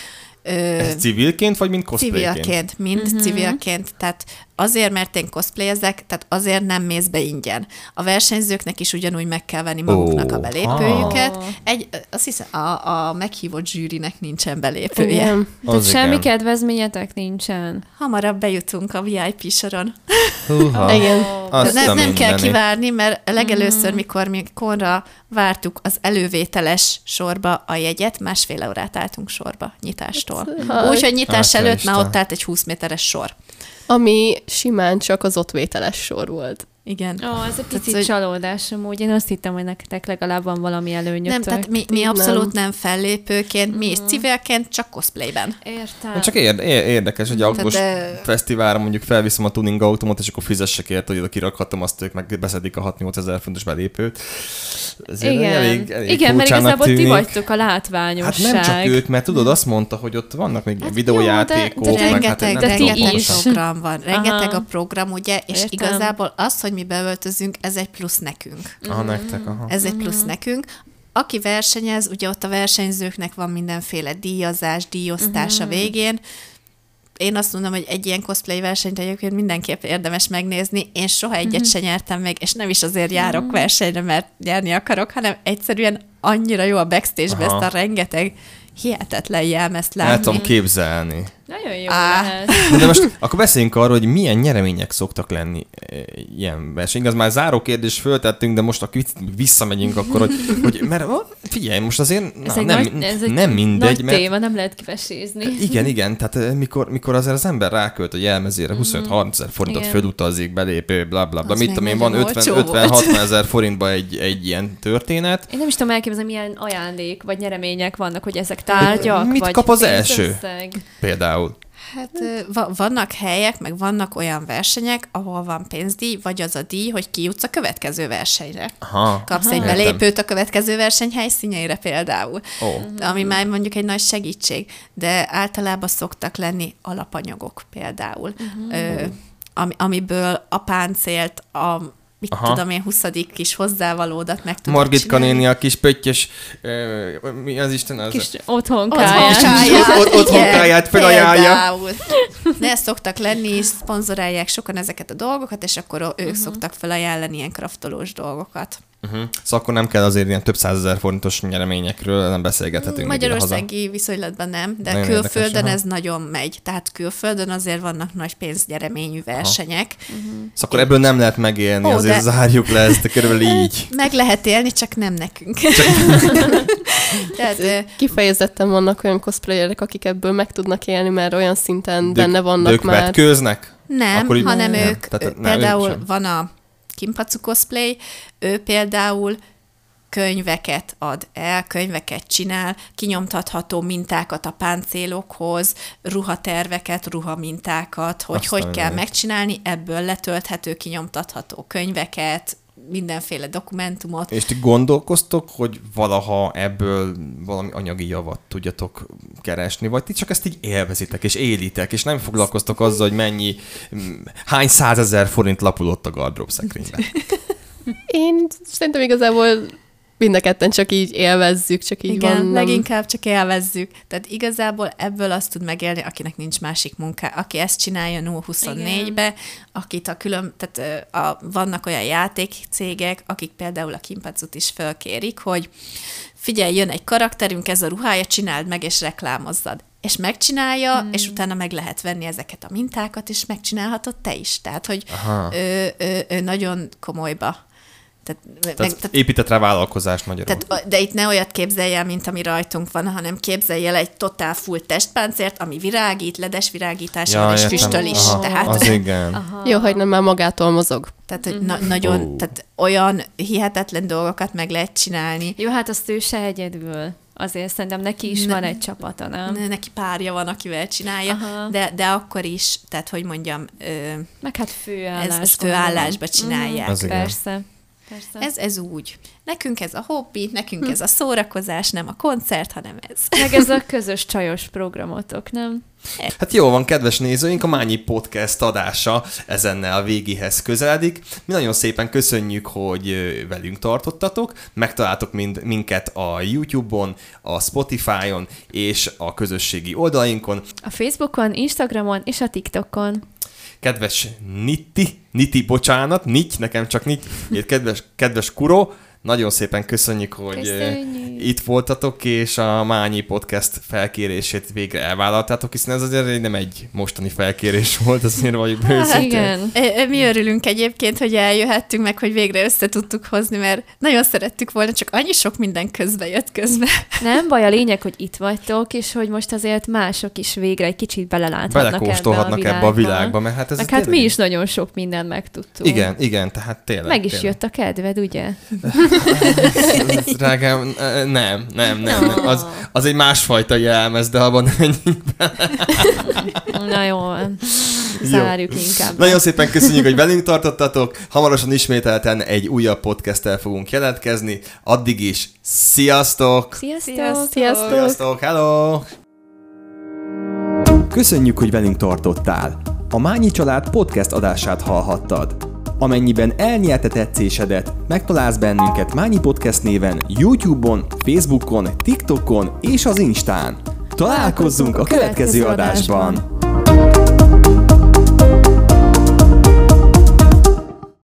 Ö, Ez civilként, vagy mint cosplayként? civilként, mind uh-huh. civilként, tehát azért, mert én cosplayezek, tehát azért nem mész be ingyen. A versenyzőknek is ugyanúgy meg kell venni maguknak a belépőjüket. Egy, azt hiszem, a, a meghívott zsűrinek nincsen belépője. Igen. Tehát Az semmi igen. kedvezményetek nincsen. Hamarabb bejutunk a VIP soron. Húha. Igen. Azt nem, nem kell kivárni, mert legelőször, mikor mi konra vártuk az elővételes sorba a jegyet, másfél órát álltunk sorba nyitástól. Úgyhogy nyitás előtt már ott állt egy 20 méteres sor. Ami simán csak az ott vételes sor volt. Igen. Ó, ez egy Tehát, picit hogy- csalódás amúgy. Én azt hittem, hogy nektek legalább van valami előnyötök. Nem, tehát mi, mi Nem. abszolút nem fellépőként, mi is civilként, csak cosplayben. Értem. Csak érde, érdekes, hogy autós de- fesztiválra mondjuk felviszem a tuning autómat, és akkor fizessek érte, hogy oda kirakhatom, azt ők meg beszedik a 6-8 ezer fontos belépőt. Ez Igen, elég, elég Igen mert igazából ti tűnik. vagytok a Hát látványosság. nem csak ők, mert tudod, azt mondta, hogy ott vannak még Hát videójátékok, jó, de- de meg hát rengeteg, nem ti rengeteg program van, rengeteg Aha. a program, ugye, és Értem. igazából az, hogy mi beöltözünk, ez egy plusz nekünk. Aha, nektek, aha. Ez egy plusz nekünk. Aki versenyez, ugye ott a versenyzőknek van mindenféle díjazás, díjosztás a végén. Én azt mondom, hogy egy ilyen cosplay versenyt egyébként mindenképp érdemes megnézni. Én soha egyet se nyertem meg, és nem is azért járok versenyre, mert nyerni akarok, hanem egyszerűen annyira jó a backstage-be Aha. ezt a rengeteg hihetetlen jelmezt El látni. tudom képzelni. Nagyon jó Á. lehet. De most akkor beszéljünk arról, hogy milyen nyeremények szoktak lenni e, ilyen verseny. Igaz, már záró kérdést föltettünk, de most akkor visszamegyünk akkor, hogy, hogy mert figyelj, most azért na, Ez nem, nagy, ez egy nem mindegy, nagy mert téma, nem lehet kivesézni. igen, igen, tehát eh, mikor, mikor azért az ember rákölt a jelmezére 25-30 ezer forintot Igen. fölutazik, belépő, bla bla bla, Az mit tudom én, van nagyon 50 olcsó 50 volt. 60 ezer forintba egy, egy ilyen történet. Én nem is tudom elképzelni, milyen ajándék vagy nyeremények vannak, hogy ezek tárgyak, Mit vagy kap az első? Például. Hát ö, va- vannak helyek, meg vannak olyan versenyek, ahol van pénzdíj, vagy az a díj, hogy kijutsz a következő versenyre. Aha. Kapsz Aha. egy Értem. belépőt a következő verseny helyszíneire például, Ó. ami már mondjuk egy nagy segítség, de általában szoktak lenni alapanyagok például, ö, ami, amiből a páncélt, a mit Aha. Tudom én, 20. kis hozzávalódat meg tudod Margitka csinálni. néni a kis pöttyös, ö, mi az Isten az? Kis otthon Otthonkáját. Ott- otthonkáját felajánlja. De ezt szoktak lenni, és szponzorálják sokan ezeket a dolgokat, és akkor ők uh-huh. szoktak felajánlani ilyen kraftolós dolgokat. Uh-huh. Szóval akkor nem kell azért ilyen több százezer forintos nyereményekről, nem beszélgethetünk. Magyarországi viszonylatban nem, de Nagyon nagyon érdekes, külföldön aha. ez nagyon megy. Tehát külföldön azért vannak nagy pénzgyereményű versenyek. Szóval akkor ebből nem lehet megélni, Ó, azért de- zárjuk le ezt körülbelül így. Meg lehet élni, csak nem nekünk. Tehát, ö, Kifejezetten vannak olyan cosplayerek, akik ebből meg tudnak élni, mert olyan szinten benne vannak de ők már. vetkőznek? Nem, Akkor így- hanem nem. ők, Tehát nem, például ők van a Kimpacu cosplay, ő például könyveket ad el, könyveket csinál, kinyomtatható mintákat a páncélokhoz, ruhaterveket, ruhamintákat, hogy Azt hogy kell megcsinálni, ebből letölthető, kinyomtatható könyveket, mindenféle dokumentumot. És ti gondolkoztok, hogy valaha ebből valami anyagi javat tudjatok keresni, vagy ti csak ezt így élvezitek, és élitek, és nem foglalkoztok azzal, hogy mennyi, hány százezer forint lapulott a gardrób szekrényben. Én szerintem igazából mind a ketten csak így élvezzük, csak így Igen, van. nem- leginkább csak élvezzük. Tehát igazából ebből azt tud megélni, akinek nincs másik munka, aki ezt csinálja 0-24-be, akit a külön, tehát a, vannak olyan játékcégek, akik például a Kimpacut is fölkérik, hogy figyelj, jön egy karakterünk, ez a ruhája, csináld meg, és reklámozzad. És megcsinálja, hmm. és utána meg lehet venni ezeket a mintákat, és megcsinálhatod te is. Tehát, hogy Aha. ő, ő, ő nagyon komolyba. Tehát, meg, Tehát tehát épített rá vállalkozást magyarul. tehát, de itt ne olyat képzelj el, mint ami rajtunk van, hanem képzelj el egy totál full testpáncért, ami virágít, ledes virágítása van, és értem. füstöl is. Aha, Tehát, Az igen. Aha. Jó, hogy nem már magától mozog. tehát hogy na- nagyon, Ó. tehát olyan hihetetlen dolgokat meg lehet csinálni. Jó, hát azt ő se egyedül. Azért szerintem neki is Ne- van egy csapata, nem? Ne- Neki párja van, akivel csinálja, Aha. de, de akkor is, tehát hogy mondjam, ö, Meg hát főállás. ez, ez gondolom. főállásba csinálják. Az igen. Persze. Ez, ez úgy. Nekünk ez a hobbi, nekünk ez a szórakozás, nem a koncert, hanem ez. Meg ez a közös csajos programotok, nem? Hát jó van, kedves nézőink, a Mányi Podcast adása ezennel a végéhez közeledik. Mi nagyon szépen köszönjük, hogy velünk tartottatok, megtaláltok mind, minket a YouTube-on, a Spotify-on és a közösségi oldalainkon. A Facebookon, Instagramon és a TikTokon. Kedves Nitti, Niti, bocsánat, Nit, nekem csak Nit, kedves, kedves Kuro, nagyon szépen köszönjük, hogy Köszönjük. itt voltatok, és a Mányi Podcast felkérését végre elvállaltátok, hiszen ez azért nem egy mostani felkérés volt, azért vagyunk Hát őszintén. Igen. Mi örülünk egyébként, hogy eljöhettünk, meg hogy végre össze tudtuk hozni, mert nagyon szerettük volna, csak annyi sok minden közbe jött közbe. Nem baj, a lényeg, hogy itt vagytok, és hogy most azért mások is végre egy kicsit beleláthatnak Belekóstolhatnak ebbe a ebbe a világba. világba, mert hát ez Meg hát tényleg- mi is nagyon sok mindent megtudtunk. Igen, igen, tehát tényleg. Meg is tényleg. jött a kedved, ugye? Drágám, nem, nem, nem, nem. Az, az egy másfajta jelmez, de abban nem menjünk Na jó, zárjuk inkább. Nagyon szépen köszönjük, hogy velünk tartottatok. Hamarosan ismételten egy újabb podcasttel fogunk jelentkezni. Addig is, sziasztok! Sziasztok! Sziasztok! Sziasztok! Sziasztok, hello! Köszönjük, hogy velünk tartottál. A Mányi Család podcast adását hallhattad. Amennyiben elnyelte tetszésedet, megtalálsz bennünket Mányi Podcast néven YouTube-on, Facebookon, TikTokon és az Instán. Találkozzunk a következő adásban!